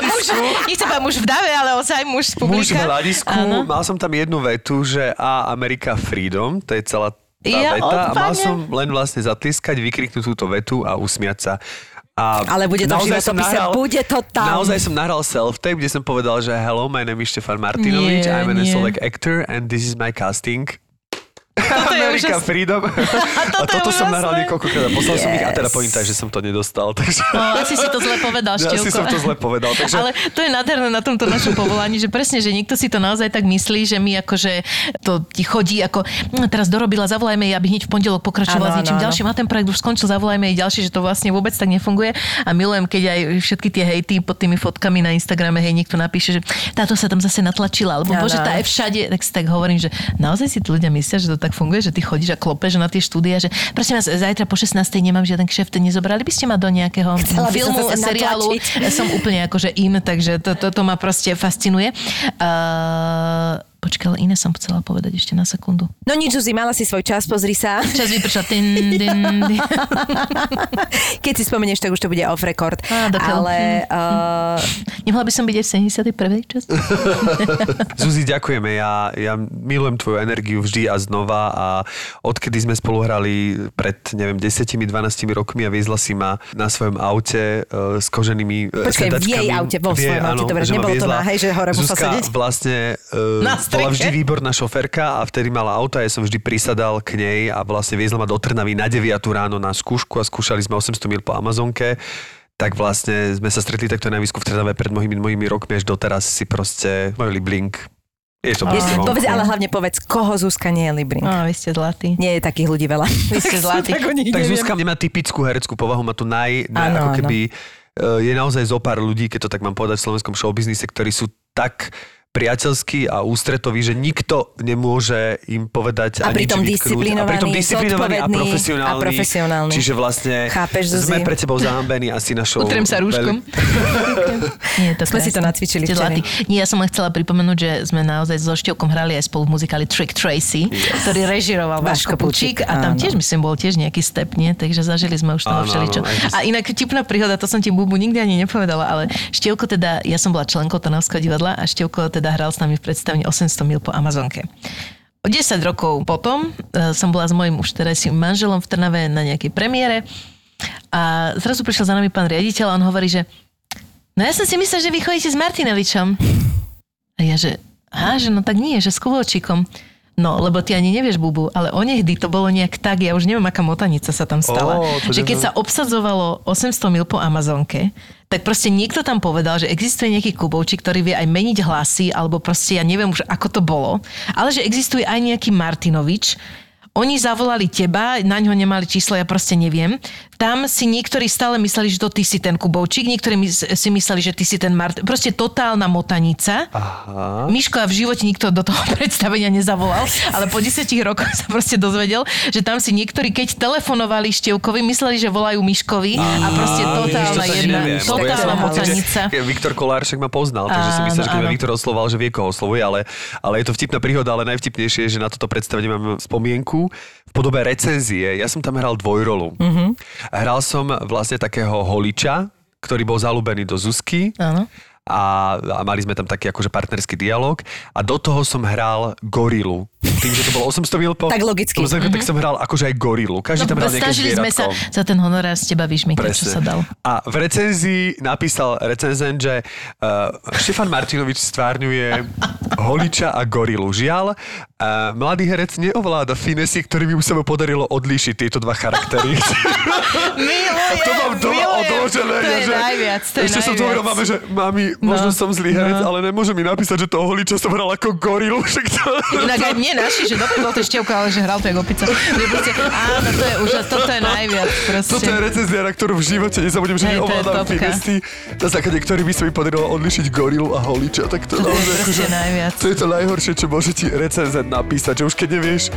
D: Muž, nechcem povedať muž v dave, ale ozaj muž z
C: muž v
D: publika.
C: hľadisku,
D: Áno.
C: mal som tam jednu vetu, že a Amerika Freedom, to je celá tá
D: Ja,
C: veta a mal som len vlastne zatliskať, vykriknúť túto vetu a usmiať sa. A
B: Ale bude to v
C: naozaj som
B: životopise, bude to tam.
C: Naozaj som nahral self-tape, kde som povedal, že hello, my name is Štefan Martinovič,
D: Nie,
C: I'm an
D: nie.
C: Actor and this is my casting.
D: Toto je
C: America
D: úžasné.
C: Freedom. A
D: toto je
C: toto som nahral niekoľkokrát a poslal som ich a teda
B: Yes.
C: pointa, že som to nedostal. Takže...
D: No, asi si to zle povedal,
C: Ja
D: Števko.
C: si som to zle povedal. Takže...
D: Ale to je nádherné na tomto našom povolaní, že presne, že niekto si to naozaj tak myslí, že my akože to ti chodí ako "Hm, teraz dorobila, zavolajme jej, aby hneď v pondelok pokračovala s niečím
B: áno.
D: ďalším a ten projekt už skončil, zavolajme jej ďalší, že to vlastne vôbec tak nefunguje. A milujem, keď aj všetky tie hejty pod tými fotkami na Instagrame, hej, niekto napíše, že táto sa tam zase natlačila, alebo
B: Áno,
D: bože, tá je všade, tak si tak hovorím, že naozaj si tí ľudia myslia, že to tak funguje, že ty chodíš a klopeš na tie štúdia, že prosím vás, zajtra po 16. nemám žiaden kšeft, nezobrali by ste ma do nejakého
B: Chcela som
D: filmu,
B: sem
D: seriálu.
B: natlačiť.
D: Som úplne akože in, takže to, to, to ma proste fascinuje. Uh, počkaj, ale iné som chcela povedať ešte na sekundu.
B: No nič, Zuzi, mala si svoj čas, pozri sa.
D: Čas vypršal. Din, din, din.
B: Keď si spomenieš, tak už to bude off record.
D: Á.
B: Ale uh,
D: Nemohla by som byť aj v 71. časti?
C: Zuzi, ďakujeme. Ja, ja milujem tvoju energiu vždy a znova a odkedy sme spolu hrali pred, neviem, 10-12 rokmi a viezla si ma na svojom aute uh, s koženými
B: Počkaj, v
C: sedačkami.
B: jej aute, vo
C: V
B: svojom aute, dobre, nebolo to na, hej, že hore
C: Zuzka
B: sedieť?
C: vlastne uh,
D: Na
C: bola
D: streche.
C: vždy výborná šoferka a vtedy mala auto a ja som vždy prisadal k nej a vlastne viezla ma do Trnavy na 9 ráno na skúšku a skúšali sme 800 mil po Amazonke tak vlastne sme sa stretli takto na výsku v Trnave pred mnohými, mojimi rokmi až doteraz si proste môj liblink. Je to proste vonku.
B: povedz, ale hlavne povedz, koho Zuzka nie je Librin.
D: No, vy ste zlatí.
B: Nie je takých ľudí veľa.
D: Vy ste zlatí.
B: Tak
C: Tak. Zuzka nemá typickú hereckú povahu, má tu naj, naj
B: Áno,
C: ako keby e, je naozaj zo pár ľudí, keď to tak mám povedať v slovenskom showbiznise, ktorí sú tak priateľský a ústretový, že nikto nemôže im povedať
B: A
C: ani
B: pritom disciplinovaný,
C: a pritom disciplinovaný a profesionálny.
B: a profesionálny.
C: Čiže vlastne
B: Chápeš, Zuzi?
C: sme pred tebou zahambení asi našou...
D: Utrem sa rúškom. Nie, to
B: Sme si to nacvičili včera.
D: Nie, ja som len chcela pripomenúť, že sme naozaj so Števkom hrali aj spolu v muzikáli Trick Tracy, ktorý režiroval Vaško Pučík a tam
B: áno.
D: tiež, myslím, bol tiež nejaký step, nie? Takže zažili sme už toho všeličo. A inak tipná príhoda, to som ti Bubu nikdy ani nepovedala, ale Števko teda, ja som bola členkou Trnavského divadla a Števko teda hral s nami v predstavení 800 mil po Amazonke. O 10 rokov potom e, som bola s mojim už terajším manželom v Trnave na nejakej premiére a zrazu prišiel za nami pán riaditeľ a on hovorí, že no ja som si myslel, že vy chodíte s Martinovičom. A ja, že aha, že no tak nie, že s Kovalčíkom. No, lebo ty ani nevieš, Bubu, ale onehdy to bolo nejak tak, ja už neviem, aká motanica sa tam stala,
C: to
D: že keď sa obsadzovalo 800 mil po Amazonke, tak proste niekto tam povedal, že existuje nejaký Kubovčík, ktorý vie aj meniť hlasy, alebo proste ja neviem už, ako to bolo, ale že existuje aj nejaký Martinovič, oni zavolali teba, na ňo nemali číslo, ja proste neviem. Tam si niektorí stále mysleli, že to ty si ten Kubovčík, niektorí si mysleli, že ty si ten Mart... Proste totálna motanica.
C: Aha.
D: Miško a v živote nikto do toho predstavenia nezavolal, ale po 10 rokoch sa proste dozvedel, že tam si niektorí, keď telefonovali Števkovi, mysleli, že volajú Miškovi a proste totálna
C: vidíš,
D: jedna,
C: neviem, lebo ja
D: totálna
C: že
D: motanica.
C: Viktor Kolár však ma poznal, takže si myslel, že keď. Viktor oslovoval, že vie, koho oslovuje, ale, ale je to vtipná príhoda, ale najvtipnejšie je, že na toto predstavenie mám spomienku v podobe recenzie. Ja som tam hral dvojrolu.
D: Mhm.
C: Uh-huh. Hral som vlastne takého holiča, ktorý bol zalúbený do Zuzky.
D: Áno.
C: A, a mali sme tam taký akože partnerský dialog a do toho som hral gorilu. Tým, že to bolo 800 mil po...
B: Tak logicky.
C: po Amazonke, Tak som hral akože aj gorilu. Každý tam hral nejaké
D: Mhm. No, snažili sme sa
C: zvieratko.
D: za ten honorár z teba vyšmykať, čo sa dalo.
C: A v recenzii napísal recenzent, že uh, Štefan Martinovič stvárňuje holiča a gorilu. Žiaľ, uh, mladý herec neovláda finesy, ktorými by sa mu podarilo odlíšiť tieto dva charaktery.
D: Milujem,
C: to mám doma
D: milujem.
C: odložené.
D: To je
C: že
D: najviac, to je
C: Ešte som to
D: najviac.
C: hovoril máme, že mami, možno
D: No,
C: som zlý herec,
D: no.
C: ale nemôže mi napísať, že toho holiča som hral ako gorilu. Však to...
D: Inak aj mne naši, že dobre bol to števko, ale že hral to jak opica. Proste, áno, to je úžas, toto je najviac proste.
C: Toto je recenzia, na ktorú v živote nezabudnem, že
D: to je
C: neovládam finesy, na základe ktorých by sa mi podarilo odlišiť gorilu a holiča. Tak to,
D: To je
C: akože-
D: najviac.
C: To je to najhoršie, čo môže ti recenzent napísať, že už keď nevieš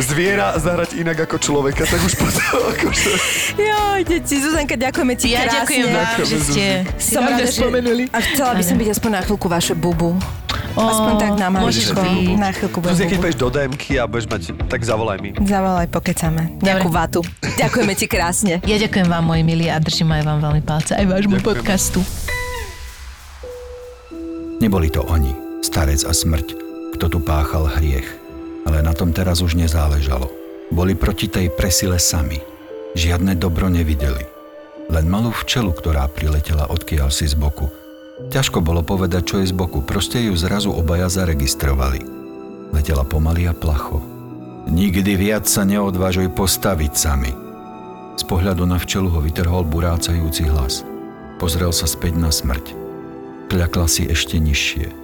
C: zviera zahrať inak ako človeka, tak už potom akože...
B: Joj, deti, Zuzanka, ďakujeme ti
D: Ja
B: krásne.
D: ďakujem vám, že ste si
B: Som rada,
D: spomenuli.
B: A chcela by som byť aspoň na chvíľku vaše bubu. Aspoň tak na maličko. Na chvíľku
C: Plus, keď
B: budem
C: pôjdeš do DMky a budeš mať, tak zavolaj mi.
B: Zavolaj, pokecame. Nejakú vatu. Ďakujeme ti krásne.
D: Ja ďakujem vám, moji milí, a držím aj vám veľmi palce, aj vášmu podcastu.
G: Neboli to oni, starec a smrť, kto tu páchal hriech. Ale na tom teraz už nezáležalo. Boli proti tej presile sami. Žiadne dobro nevideli. Len malú včelu, ktorá priletela odkiaľ si z boku. Ťažko bolo povedať, čo je z boku, proste ju zrazu obaja zaregistrovali. Letela pomaly a placho. Nikdy viac sa neodvážuj postaviť sami. Z pohľadu na včelu ho vytrhol burácajúci hlas. Pozrel sa späť na smrť. Kľakla si ešte nižšie.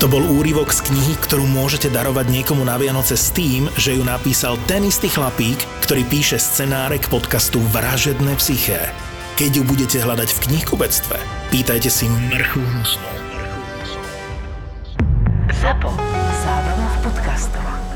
H: To bol úryvok z knihy, ktorú môžete darovať niekomu na Vianoce s tým, že ju napísal ten istý chlapík, ktorý píše scenáre k podcastu Vražedné psyché. Keď ju budete hľadať v knihkubectve, pýtajte si mrchú hnusnú. Zapo. Zábrná v podcastovách.